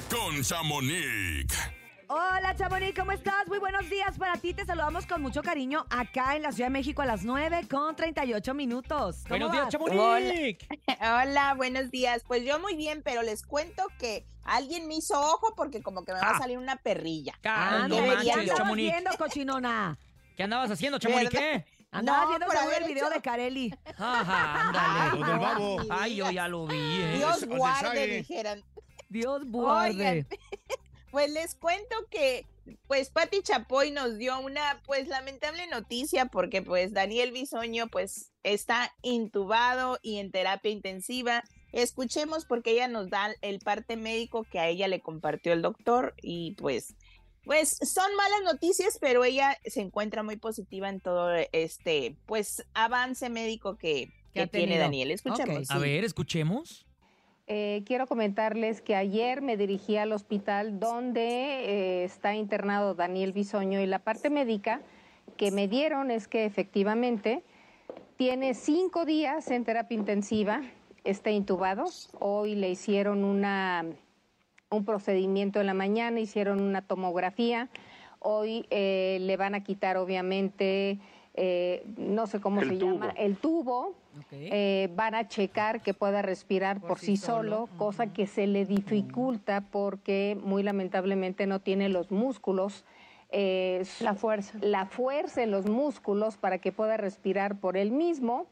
con Chamonix. Hola, Chamonix, ¿cómo estás? Muy buenos días para ti. Te saludamos con mucho cariño acá en la Ciudad de México a las 9 con 38 minutos. ¿Cómo vas? Hola. Hola, buenos días. Pues yo muy bien, pero les cuento que alguien me hizo ojo porque como que me va a salir una perrilla. Ah, no ¿Qué manches, yo? ¿Qué Chamonix. haciendo, cochinona? ¿Qué andabas haciendo, Chamonix? ¿Qué? Andaba No, viendo haber el video hecho- de Carelli. Ajá, ándale. Del babo. Ay, yo ya lo vi, ¿eh? Dios guarde, dijeran. Dios guarde. Oigan, pues les cuento que pues Patti Chapoy nos dio una pues lamentable noticia porque pues Daniel Bisoño pues está intubado y en terapia intensiva. Escuchemos porque ella nos da el parte médico que a ella le compartió el doctor y pues pues son malas noticias, pero ella se encuentra muy positiva en todo este pues avance médico que, Que tiene tenido. Daniel. Escuchemos. A ver, escuchemos. Eh, quiero comentarles que ayer me dirigí al hospital donde eh, está internado Daniel Bisoño y la parte médica que me dieron es que efectivamente tiene cinco días en terapia intensiva, está intubado. Hoy le hicieron una, un procedimiento en la mañana, hicieron una tomografía. Hoy eh, le van a quitar obviamente, eh, no sé cómo El se tubo. llama, el tubo. Eh, van a checar que pueda respirar por, sí, solo, cosa que se le dificulta porque muy lamentablemente no tiene los músculos. eh, la fuerza. La fuerza en los músculos para que pueda respirar por él mismo.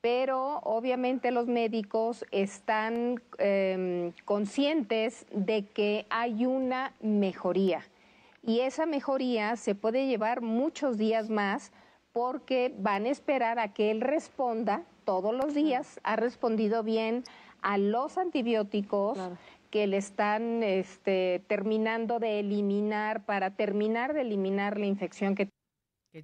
Pero obviamente los médicos están eh, conscientes de que hay una mejoría. Y esa mejoría se puede llevar muchos días más porque van a esperar a que él responda todos los días. Ha respondido bien a los antibióticos que le están este, terminando de eliminar para terminar de eliminar la infección que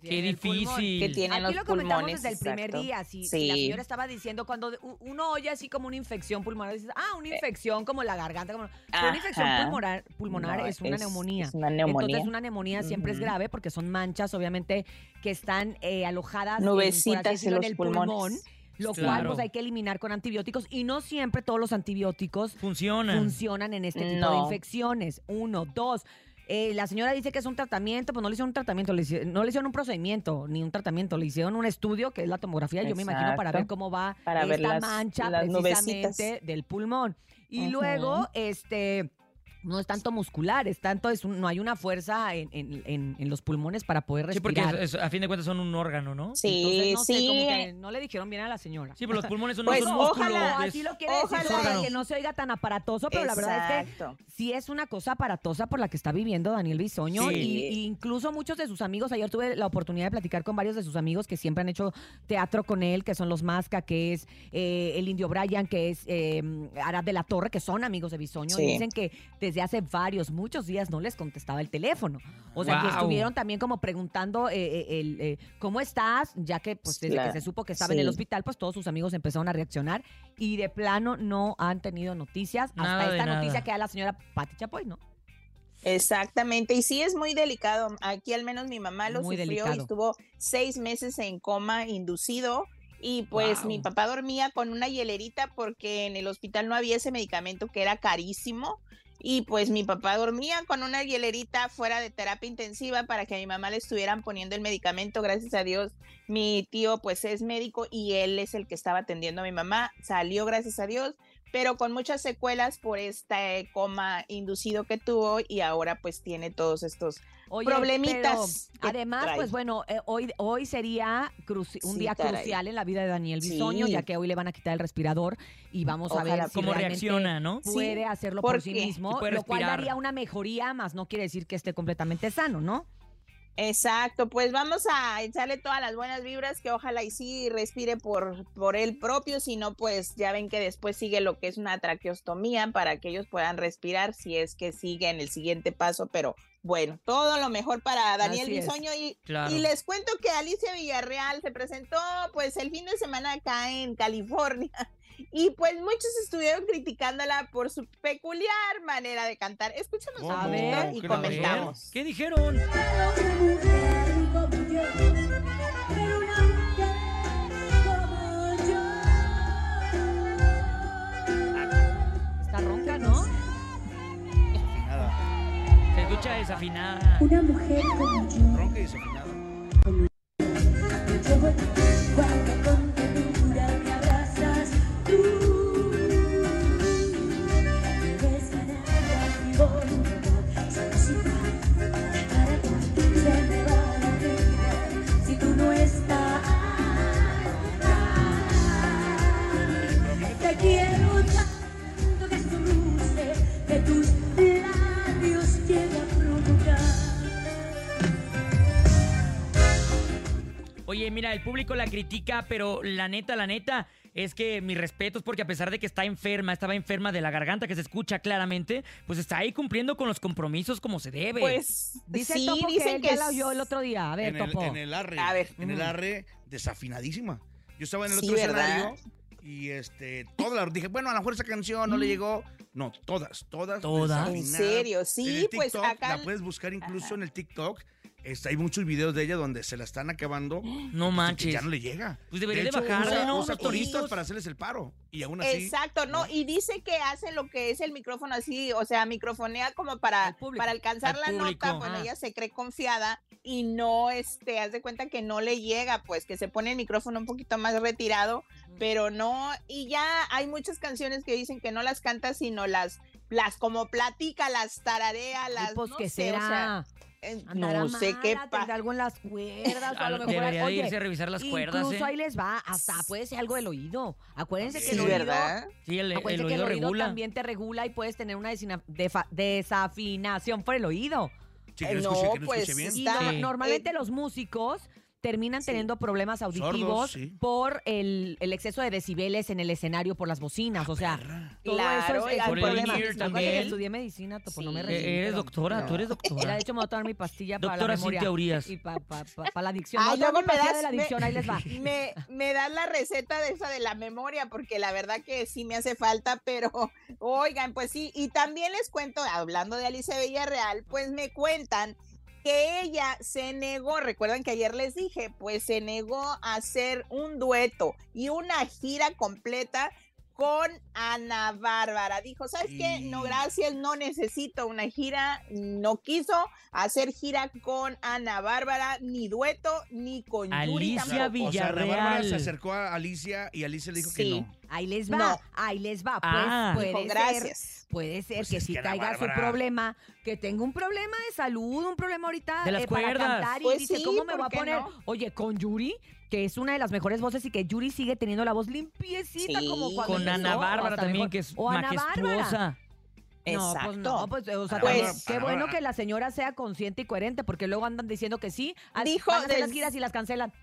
Que Qué difícil. Que tiene Aquí los lo comentamos pulmones, desde el primer exacto. día. Si, si Sí. la señora estaba diciendo cuando uno oye así como una infección pulmonar, dices, ah, una infección como la garganta. Como... Pero una infección pulmonar, pulmonar No, es una es- neumonía. es una neumonía. Entonces, una neumonía siempre es grave porque son manchas, obviamente, que están eh, alojadas Nubecitas decirlo, en los el pulmón. Lo cual pues hay que eliminar con antibióticos y no siempre todos los antibióticos Funcionan. funcionan en este tipo de infecciones. Uno, dos. Eh, la señora dice que es un tratamiento, pues no le hicieron un tratamiento, le no le hicieron un procedimiento ni un tratamiento, le hicieron un estudio que es la tomografía, yo me imagino para ver cómo va Para esta ver las- mancha las precisamente nubecitas. del pulmón. Y luego, este, no es tanto muscular, es tanto, es un- no hay una fuerza en, en- en- en los pulmones para poder Sí, porque respirar. es- es- a fin de cuentas son un órgano, ¿no? Entonces, no sé, sí. como que no le dijeron bien a la señora. Sí, pero los pulmones son, Pues, no son músculos. ojalá, es- Así lo quiere Ojalá. decir para que no se oiga tan aparatoso, pero la verdad es Exacto. que sí es una cosa aparatosa por la que está viviendo Daniel Bisoño. Sí. Y, y incluso muchos de sus amigos, ayer tuve la oportunidad de platicar con varios de sus amigos que siempre han hecho teatro con él, que son los Masca, que es eh, el Indio Brian, que es eh, Arad de la Torre, que son amigos de Bisoño. Sí. Y dicen que desde hace varios, muchos días no les contestaba el teléfono. O sea, que estuvieron también como preguntando eh, eh, el, eh, cómo estás, ya que pues desde Claro. que se supo que estaba en el hospital, pues todos sus amigos empezaron a reaccionar y de plano no han tenido noticias Nada hasta esta noticia que da la señora Pati Chapoy, ¿no? Exactamente, y sí es muy delicado. Aquí al menos mi mamá lo Muy sufrió delicado. y estuvo seis meses en coma inducido. Y pues mi papá dormía con una hielerita porque en el hospital no había ese medicamento que era carísimo. Y pues mi papá dormía con una hielerita fuera de terapia intensiva para que a mi mamá le estuvieran poniendo el medicamento. Gracias a Dios, mi tío pues es médico y él es el que estaba atendiendo a mi mamá. Salió, gracias a Dios, pero con muchas secuelas por este coma inducido que tuvo y ahora pues tiene todos estos Oye, problemitas. además, trae. pues bueno, eh, hoy, hoy sería cruci- un Sí, día caray. crucial en la vida de Daniel Bisoño, Sí. ya que hoy le van a quitar el respirador y vamos a ver si cómo reacciona, ¿no? puede hacerlo por sí mismo, lo cual daría una mejoría, más no quiere decir que esté completamente sano, ¿no? Exacto, pues vamos a echarle todas las buenas vibras, que ojalá y sí respire por, por él propio, si no, pues ya ven que después sigue lo que es una traqueostomía para que ellos puedan respirar si es que sigue en el siguiente paso, pero bueno, todo lo mejor para Daniel Así. Bisoño y, Claro. y les cuento que Alicia Villarreal se presentó pues el fin de semana acá en California y pues muchos estuvieron criticándola por su peculiar manera de cantar. Escuchamos un A ver, y comentamos. ¿Qué dijeron? Está ronca, ¿no? Se escucha desafinada. Una mujer como yo. Ronca y desafinada. El público la critica, pero la neta, la neta, es que mis respetos, porque a pesar de que está enferma, estaba enferma de la garganta, que se escucha claramente, pues está ahí cumpliendo con los compromisos como se debe. Pues Dice sí, el Topo dicen que, que él ya la es- oyó el otro día. A ver, en, el, Topo. en el arre. A ver. En el arre, desafinadísima. Yo estaba en el Sí, otro ¿verdad? escenario y este, todas las dije, bueno, a lo mejor esa canción no le llegó. No, todas, todas. ¿Todas? ¿En serio? Sí, En el pues acá- La puedes buscar incluso en el TikTok. Este, hay muchos videos de ella donde se la están acabando. No que manches. ya no le llega. Pues debería de hecho, bajarle, usa- ¿no? Usa turistas para hacerles el paro. Y aún así. Exacto, no, y dice que hace lo que es el micrófono así, o sea, microfonea como para, para alcanzar Al la público, nota, bueno, ah. ella se cree confiada y no, este, haz de cuenta que no le llega, pues que se pone el micrófono un poquito más retirado, pero no, y ya hay muchas canciones que dicen que no las canta, sino las, las como platica, las tararea, las, pues, no ¿qué sé, o sea, será? Eh, Andará no sé qué mala, pa- tendrá algo en las cuerdas. o a lo mejor, Debería de oye, irse a revisar las cuerdas, Incluso ¿eh? ahí les va, hasta puede ser algo del oído. Acuérdense que Sí, el oído, ¿verdad? Sí, el, el acuérdense que el oído oído regula. también te regula y puedes tener una desina- defa- desafinación por el oído. Sí, que no Eh, escuche, no, que no pues, bien. Y Está- no- Sí. normalmente los músicos terminan teniendo problemas auditivos sí. por el, el exceso de decibeles en el escenario por las bocinas. O sea, todo Claro, eso es, el problema. también. que estudié medicina, Topo, no me Eh, Eres pero- doctora, tú eres Mira, doctora. de hecho, me voy a tomar mi pastilla para Doctora la memoria. Cintia Urias. Y para la adicción. Ay, luego me das, de la me- adicción, ahí les va. Me, me das la receta de esa de la memoria, porque la verdad que sí me hace falta, pero oigan, pues sí, y también les cuento, hablando de Alicia Villarreal, pues me cuentan que ella se negó, recuerdan que ayer les dije, pues se negó a hacer un dueto y una gira completa con Ana Bárbara. Dijo, ¿sabes qué? No, gracias, no necesito una gira. No quiso hacer gira con Ana Bárbara, ni dueto, ni con Yuri Alicia tampoco. O sea, Ana Bárbara se Villarreal. acercó a Alicia y Alicia le dijo que no. Ahí les va, No. ahí les va. Pues Ah. puede Dijo, ser, gracias. puede ser Pues que si que caiga su problema, que tenga un problema de salud, un problema ahorita De las eh, para cuerdas. cantar y Pues dice, sí, ¿cómo me ¿por voy a poner? no? Oye, con Yuri, que es una de las mejores voces y que Yuri sigue teniendo la voz limpiecita Sí. como cuando Con Ana Bárbara también, mejor. que es O majestuosa. No, pues no, Exacto. pues, o sea, Pues- qué bueno que la señora sea consciente y coherente, porque luego andan diciendo que sí, Dijo van a hacer las giras y las cancelan.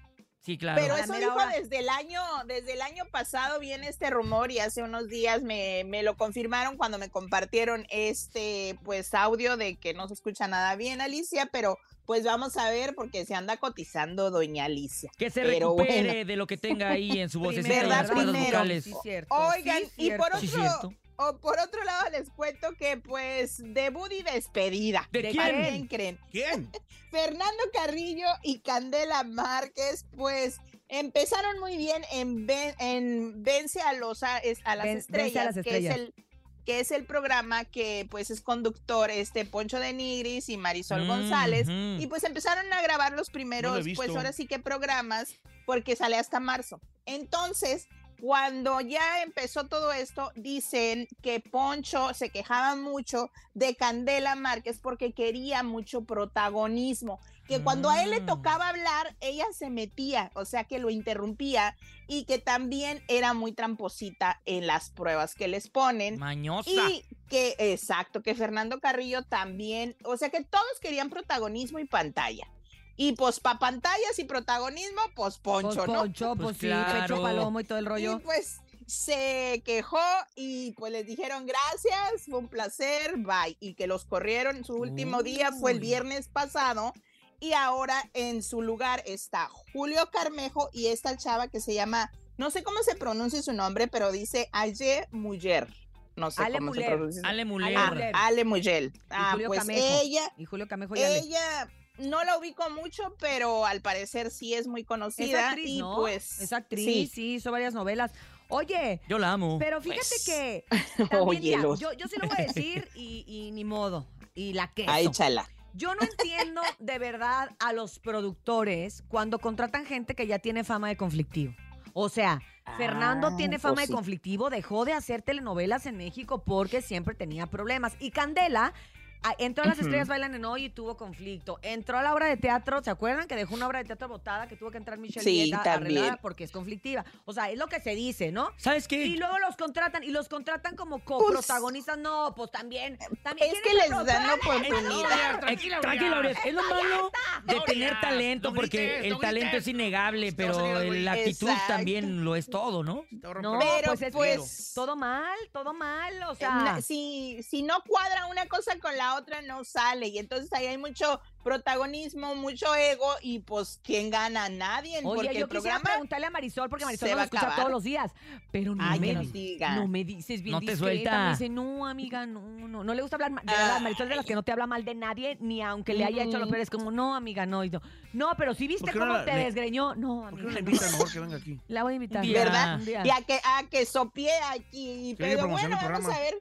Sí, claro. Pero eso dijo hora. desde el año, desde el año pasado viene este rumor y hace unos días me, me lo confirmaron cuando me compartieron este pues audio de que no se escucha nada bien, Alicia, pero pues vamos a ver porque se anda cotizando doña Alicia. Que se Pero recupere bueno. de lo que tenga ahí en su y ¿Verdad? Primero. vocales. Sí, cierto. Oigan, sí, y por. Sí, otro, cierto. O por otro lado les cuento que pues debut y despedida. ¿De ¿A quién? quién creen? ¿Quién? Fernando Carrillo y Candela Márquez, pues empezaron muy bien en, Ven- en Vence a, los, a, es- a las Ven- estrellas, a las que estrellas. es el que es el programa que pues es conductor este Poncho de Nigris y Marisol Mm, González y pues empezaron a grabar los primeros pues ahora sí que programas porque sale hasta marzo. Entonces, cuando ya empezó todo esto, dicen que Poncho se quejaba mucho de Candela Márquez porque quería mucho protagonismo, que cuando a él le Mm. tocaba hablar, ella se metía, o sea que lo interrumpía y que también era muy tramposita en las pruebas que les ponen. Mañosa. Y que, exacto, que Fernando Carrillo también, o sea que todos querían protagonismo y pantalla. Y pues pa' pantallas y protagonismo, pues Poncho, Pues ¿no? Poncho, pues, sí, Pecho Palomo y todo el rollo. Y pues se quejó y pues les dijeron gracias, fue un placer, bye. Y que los corrieron, su último día fue el viernes pasado. Y ahora en su lugar está Julio Carmejo y esta chava que se llama, no sé cómo se pronuncia su nombre, pero dice Ale Muller. No sé Ale cómo se Muller. pronuncia. Ale Muller. Ah, Ale Muller. Y Ah, Julio pues Camejo. ella, Y Julio Camejo y Ale. ella no la ubico mucho, pero al parecer sí es muy Es conocida. actriz, y ¿no? pues Es actriz, sí. sí. hizo varias novelas. Oye, Yo la amo. pero fíjate Pues. que también, Oye, mira, los- yo, yo sí lo voy a decir y, y ni modo. Y la queso. Ahí, chala. Yo no entiendo de verdad a los productores cuando contratan gente que ya tiene fama de conflictivo. O sea, Fernando Ah, tiene pues fama de sí. conflictivo, dejó de hacer telenovelas en México porque siempre tenía problemas. Y Candela entró a Las. Estrellas Bailan en Hoy y tuvo conflicto. Entró a la obra de teatro, ¿se acuerdan? Que dejó una obra de teatro botada, que tuvo que entrar Michelle Sí, Vieta también. porque es conflictiva. O sea, es lo que se dice, ¿no? ¿Sabes qué? Y luego los contratan, y los contratan como coprotagonistas. no, pues también. también Es ¿quién que les dan ¡Ay, oportunidad. Tranquila, tranquila, Es lo malo de tener talento, porque el talento es innegable, salir pero la actitud también lo es todo, ¿no? No, Pero, pues es pues, todo mal, todo mal, o Eh, sea. na- si, si no cuadra una cosa con la otra, no sale. Y entonces ahí hay mucho protagonismo, mucho ego, y pues, ¿quién gana? Nadie. Oye, porque yo el quisiera programa preguntarle a Marisol, porque Marisol no lo escucha todos los días, pero no, Ay, me, diga. no me dices bien No te discreta, suelta. Me dice, no, amiga, no, no, no le gusta hablar, ma- de verdad, Marisol es de las que no te habla mal de nadie, ni aunque le haya hecho lo peor, es como, no, amiga, no, y no. No, pero si viste ¿Por qué no cómo la- te le- desgreñó, no, ¿Por qué amiga. no no. invitan mejor que venga aquí? La voy a invitar. ¿verdad? Y a que, a que sopie aquí. Pero bueno, vamos programa. a ver.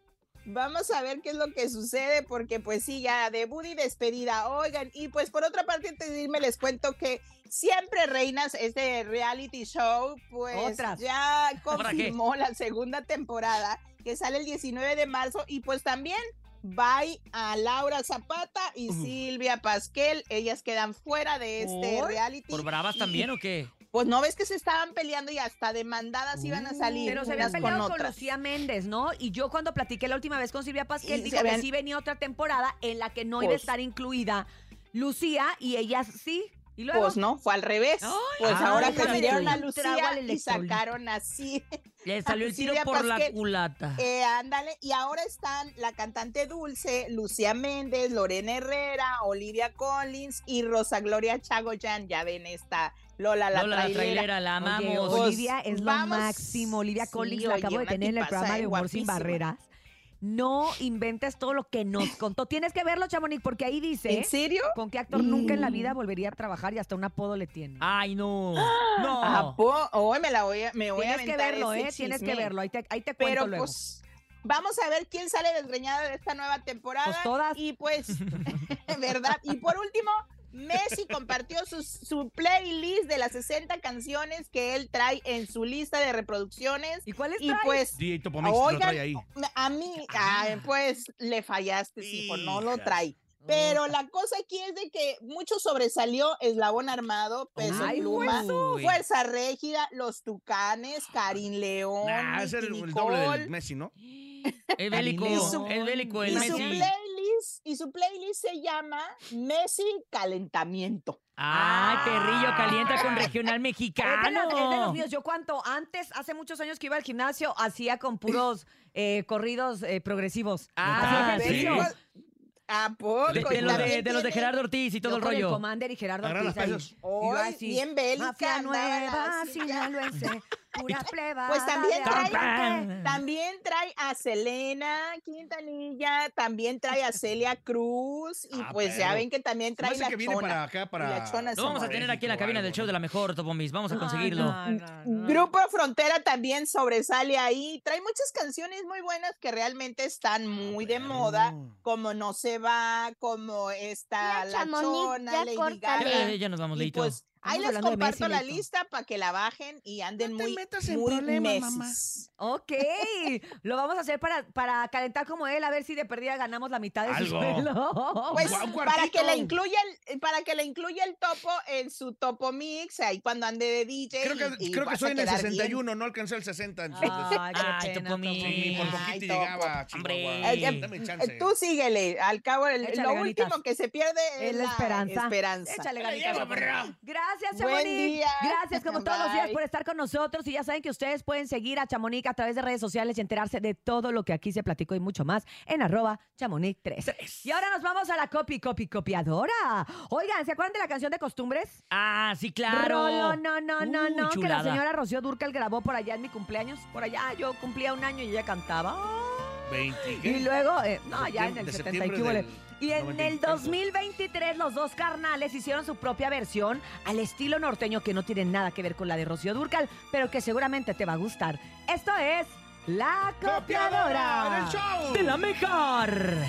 Vamos a ver qué es lo que sucede, porque pues sí, ya debut y despedida. Oigan, y pues por otra parte, antes de irme, les cuento que siempre reinas este reality show, pues Otras. ya confirmó la segunda temporada que sale el 19 de marzo y pues también bye a Laura Zapata y Silvia Pasquel. Ellas quedan fuera de este ¿Por? reality. ¿Por bravas Y, también o qué? Pues no ves que se estaban peleando y hasta demandadas iban a salir Pero se habían con peleado con. Lucía Méndez, ¿no? Y yo cuando platiqué la última vez con Silvia Pasquel, dijo habían- que sí venía otra temporada en la que no iba a Pues- estar incluida Lucía y ellas sí. Y luego, Pues no, fue al revés. Ay, pues ahora déjame prefirieron a Lucía y sacaron así. Le salió el tiro por la culata. Eh, ándale, y ahora están la cantante Dulce, Lucía Méndez, Lorena Herrera, Olivia Collins y Rosa Gloria Chagoyan. Ya ven esta Lola la Lola la trailera. trailera, la Oye, amamos. Pues, Olivia es lo vamos. máximo. Olivia Sí, Collins la oye, acabo de tener en el programa de Humor Sin. Barreras. No inventes todo lo que nos contó. Tienes que verlo, Chamonix, porque ahí dice ¿En serio? con qué actor nunca en la Mm. vida volvería a trabajar y hasta un apodo le tiene. Ay, no. No. ¿A po- Hoy me la voy a, me voy a Tienes que verlo, ¿eh? Tienes que verlo. Ahí te, ahí te cuento Pero luego. pues vamos a ver quién sale desgreñada de esta nueva temporada. Pues todas. Y pues, ¿verdad? Y por último, Messi compartió su, su playlist de las 60 canciones que él trae en su lista de reproducciones. ¿Y cuáles Y trae? pues, oigan, trae ahí. a mí, ay, pues le fallaste, hijo, no lo trae. Pero la cosa aquí es de que mucho sobresalió Eslabón Armado, Peso Ay, Pluma, hueso. Fuerza Régida, Los Tucanes, Karim León, Nah, es el, el doble del Messi, ¿no? Es bélico, es bélico el y su Messi. Playlist y su playlist se llama Messi Calentamiento. Ay, perrillo calienta con regional Es de, mexicano. los, es de los míos. Yo cuánto antes, hace muchos años que iba al gimnasio, hacía con puros eh, corridos eh, progresivos. Ah, sí. ¿A poco? De, de los de, también de los de tiene- Gerardo Ortiz y todo Yo el con rollo. El Commander y Gerardo Agarra Ortiz ahí. Y Hoy, así, bien bélica, Mafia nueva, sinaloense, pura plebada. Pues también trae, también trae a Selena Quintanilla, también trae a Celia Cruz y Ah, pues ya ven que también trae la que viene chona. para acá, para... la chona Lo vamos a tener aquí en la cabina del show de la mejor, Topomis. Vamos a Ay, conseguirlo. no, no, no. Grupo Frontera también sobresale ahí. Trae muchas canciones muy buenas que realmente están muy de moda, como No se va, como esta Ya, La Chamonix, Chona, ya Lady. Gaga. Ya, ya nos vamos, Y Leito. pues Ahí les comparto Messi, la lista para que la bajen y anden muy, en muy problemas, mamá. Ok, lo vamos a hacer para, para calentar como él, a ver si de perdida ganamos la mitad de su Algo. sueldo. Pues Un para que le incluya el, para que le incluya el topo en su topo mix, ahí cuando ande de DJ. Creo que, y- y creo que soy en el quedar bien. 61, no alcancé el 60. entonces- Ay, Ay, pena, Topo Topo. Sí, por Mix. poquito Ay, llegaba. Hombre. Eh, eh, Dame chance. eh, Tú síguele, al cabo el- lo ganitas. último que se pierde es Es la esperanza. esperanza. Échale ganitas, perro. Gracias, Buen Chamonix. día. Gracias, como todos los días, por estar con nosotros. Y ya saben que ustedes pueden seguir a Chamonix a través de redes sociales y enterarse de todo lo que aquí se platicó y mucho más en arroba chamonix3. Y ahora nos vamos a la copy, copy, copiadora. Oigan, ¿se acuerdan de la canción de costumbres? Ah, sí, claro. Rolo, no, no, no, Uy, no, que la señora Rocío Durcal grabó por allá en mi cumpleaños. Por allá yo cumplía un año y ella cantaba. 20, ¿qué? Y luego, eh, no, ya en septiembre- el de 70 y del Y en 90 y el tantos. 2023 los dos carnales hicieron su propia versión al estilo norteño que no tiene nada que ver con la de Rocío Durcal, pero que seguramente te va a gustar. Esto es La ¡Copiadora Copiadora. del show! De la mejor.